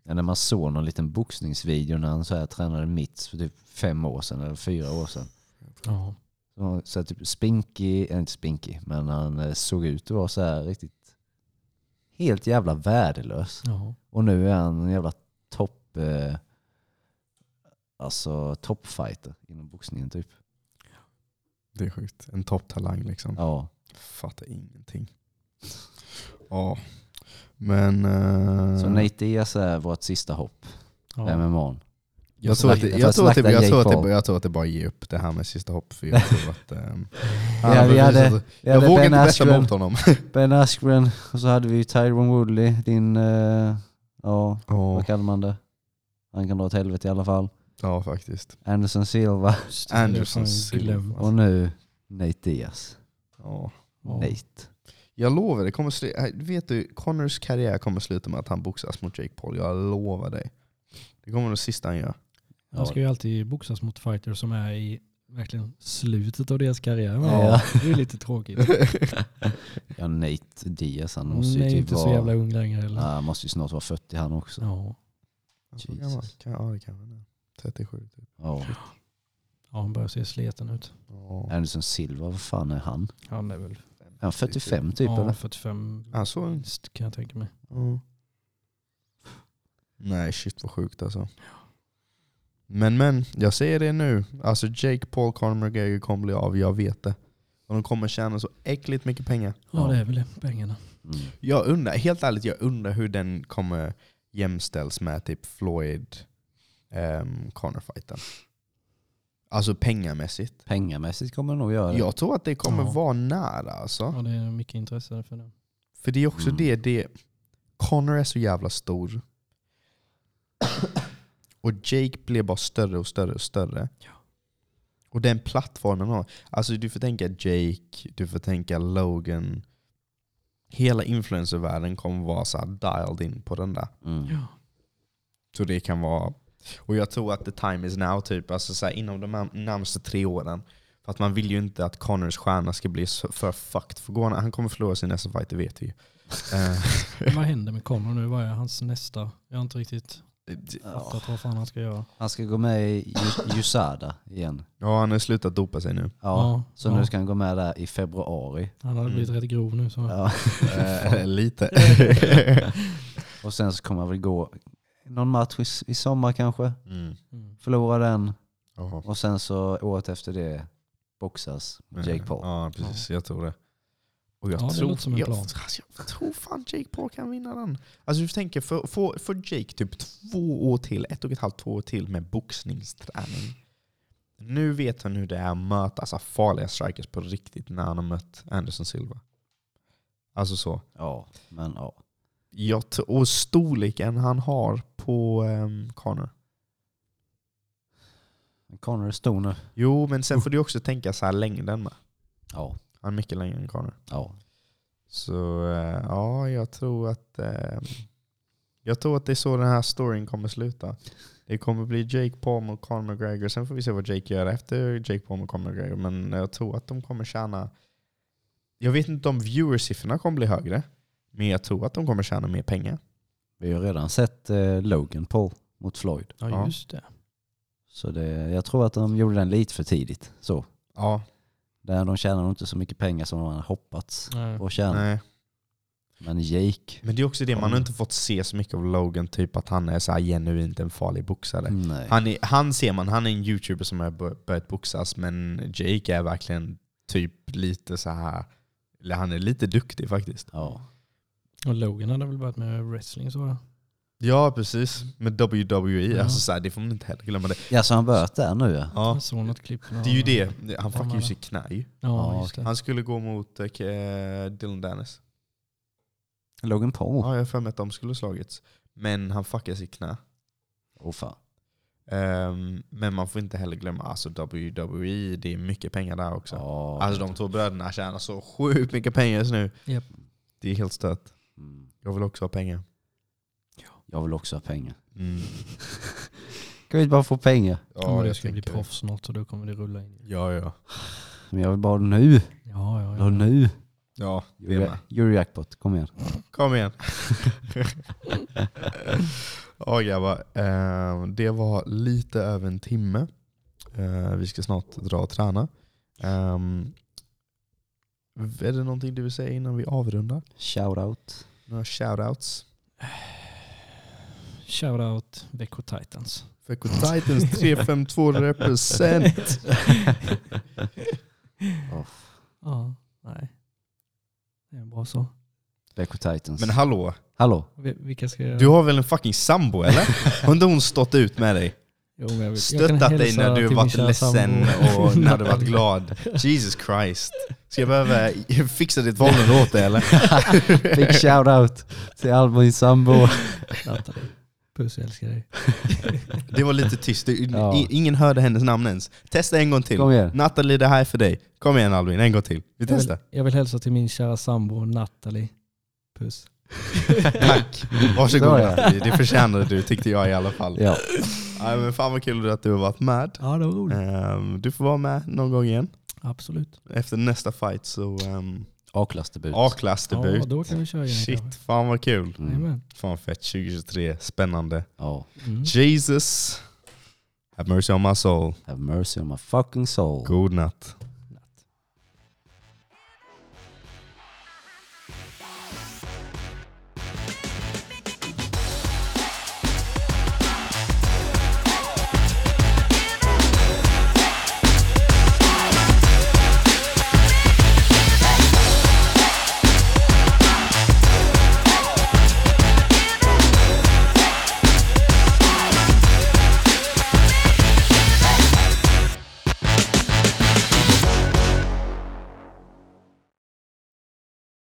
ja. När man såg någon liten boxningsvideo när han så här tränade mitts för typ fem år sedan eller fyra år sedan. Ja. Så, typ spinkig, eller inte spinkig, men han eh, såg ut att vara så här riktigt helt jävla värdelös. Ja. Och nu är han en jävla topp, eh, alltså toppfighter inom boxningen typ. Det är sjukt. En topptalang liksom. Ja. Fattar ingenting. Ja. Men... eh, Så Nate Diaz är vårt sista hopp, Ja. MMA. jag, tror att det, att jag, tror att det, jag, tror att det, jag tror att det bara ger upp det här med sista hopp. För jag tror att... ehm, Ja, vi hade- Vi jag hade vågar Ben inte betta mot honom. Ben Askren och så hade vi Tyron Woodley, din, eh, ja Ja, vad kallar man det? Han kan dra åt helvete i alla fall. Ja faktiskt. Anderson Silva Anderson Silva. och nu Nate Diaz. Ja. Nate. Jag lovar, det kommer vet du, Connors karriär kommer sluta med att han boxas mot Jake Paul. Jag lovar dig. Det kommer det sista han gör. Han ska ju alltid boxas mot fighters som är i verkligen slutet av deras karriär. Ja. Det är lite tråkigt. Ja, Nate Diaz, han måste är ju typ inte så vara... jävla ung längre heller. Han måste ju snart vara 40 han också. Ja. Så Jesus. gammal. Kan, ja det kan han 37 typ. Ja. ja, han börjar se sliten ut. Ja. Anderson Silva, vad fan är han? Han är väl Är han 45 typ ja, eller? 45 Ja, så. minst kan jag tänka mig. Ja. Nej shit vad sjukt alltså. Men men, jag säger det nu. Alltså Jake Paul, Conor McGregor kommer bli av, jag vet det. Och de kommer tjäna så äckligt mycket pengar. Ja, det är väl det, pengarna. Mm. Jag undrar, helt ärligt, jag undrar hur den kommer jämställs med typ Floyd um, Conor-fighten. Alltså pengamässigt. Pengamässigt kommer de nog göra det. Jag tror att det kommer Ja. vara nära alltså. Ja, det är mycket intresse för det. För det är också Mm. det, det, Conor är så jävla stor. och Jake blir bara större och större och större. Och den plattformen har, alltså du får tänka Jake, du får tänka Logan. Hela influencervärlden kommer vara så här dialed in på den där. Mm. Ja. Så det kan vara, och jag tror att the time is now, typ, alltså så här, inom de här närmaste tre åren. För att man vill ju inte att Connors stjärna ska bli så- för fucked. För går han, han kommer förlora sin nästa fight, det vet vi ju. Eh, vad händer med Conor nu? Vad är hans nästa? Jag har inte riktigt Ja. fattat vad fan han ska göra. Han ska gå med i USADA igen. Ja, han har slutat dopa sig nu. Ja, Ja, så ja. nu ska han gå med där i februari. Han hade blivit rätt grov nu. Så. Ja. Eh, lite. Och sen så kommer han väl gå någon match i, i sommar kanske. mm. Mm. Förlora den. Jaha. Och sen så året efter det boxas med Jake Paul. Ja, precis. Jag tror det. Och jag, Ja, det tror, som en jag, plan. alltså, jag tror fan Jake Paul kan vinna den. Alltså du tänker, för, för, för Jake typ två år till, ett och ett halvt, två år till med boxningsträning. Nu vet han hur det är att möta alltså, farliga strikers på riktigt när han har mött Anderson Silva. Alltså så. Ja, men ja. Jag och storleken han har på um, Connor. Connor är stor nu. Jo, men sen får du också tänka så här längden med. Ja, Han är mycket längre än Connor. ja. Så eh, ja, jag tror att eh, jag tror att det är så den här storyn kommer sluta. Det kommer bli Jake Paul mot Conor McGregor. Sen får vi se vad Jake gör efter Jake Paul mot Conor McGregor. Men jag tror att de kommer tjäna... Jag vet inte om viewersiffrorna kommer bli högre. Men jag tror att de kommer tjäna mer pengar. Vi har ju redan sett eh, Logan Paul mot Floyd. Ja, Ja. just det. Så det, jag tror att de gjorde den lite för tidigt. Så. Ja, Där de tjänar nog inte så mycket pengar som de hade hoppats Nej. på att tjäna. nej. Men Jake, Men det är också det, man har inte fått se så mycket av Logan, typ att han är så här genuint en farlig boxare. nej. Han, är, han ser man, han är en youtuber som har bör- börjat boxas, men Jake är verkligen typ lite så här eller han är lite duktig faktiskt. Ja. Och Logan hade väl börjat med wrestling så va? Ja precis, med WWE, Ja. alltså så här, det får man inte heller glömma. Det. ja, så han börjat där nu ja. Ja, Jag såg något klipp. det är ju det, han fuckade ju sitt knä ju. Ja, Ja, just det. Han skulle gå mot K- Dylan Dennis. Logan Paul. Ja, jag har för mig att de skulle slagits. Men han fuckade sitt knä. Åh fan. Ehm, men man får inte heller glömma, alltså WWE, det är mycket pengar där också. Ja. Alltså de två bröderna tjänar så sjukt mycket pengar just nu. Japp. Det är helt stört. Mm. Jag vill också ha pengar. Jag vill också ha pengar. Mm. Kan vi inte bara få pengar? Ja, du jag ska bli tänker- proffs snart så då kommer det rulla in. Ja, ja. Men jag vill bara ha det nu. Ja, ja, Ja, ja. nu. Ja, det med. Eurojackpot, kom igen. Kom igen. ja grabbar, eh, det var lite över en timme. Eh, vi ska snart dra och träna. Um, är det någonting du vill säga innan vi avrundar? Shoutout. Några shoutouts? Shoutout Växjö Titans. Växjö Titans 352 represent. Oh, Ja, nej. Det är bra så. Växjö Titans. Men hallå, Hallå? Vi- Vilka ska jag... du har väl en fucking sambo eller? Har inte hon stått ut med dig? Jo, jag vill- jag Stöttat dig hälsa när du varit ledsen sambo. och när du varit glad. Jesus Christ. Ska jag behöva fixa ditt förhållande åt dig eller? Big shoutout till all min sambo. Puss, jag älskar dig. Det var lite tyst, Ja. ingen hörde hennes namn ens. Testa en gång till. Kom igen. Nathalie, det här är för dig. Kom igen Albin, en gång till. Vi Jag vill, testar. jag vill hälsa till min kära sambo Nathalie. Puss. Tack. Varsågod Så, ja. Nathalie, det förtjänade du tyckte jag i alla fall. Ja. Nej, men fan vad kul att du har varit med. Ja, det var roligt. Ehm, du får vara med någon gång igen. Absolut. Efter nästa fight så um. A-klass Ja, debut. då kan vi köra igen Shit, kanske. fan vad kul. Mm. Jajamän. Fan fett, 2023, spännande. Ja. Mm. Jesus, have mercy on my soul. Have mercy on my fucking soul. God natt.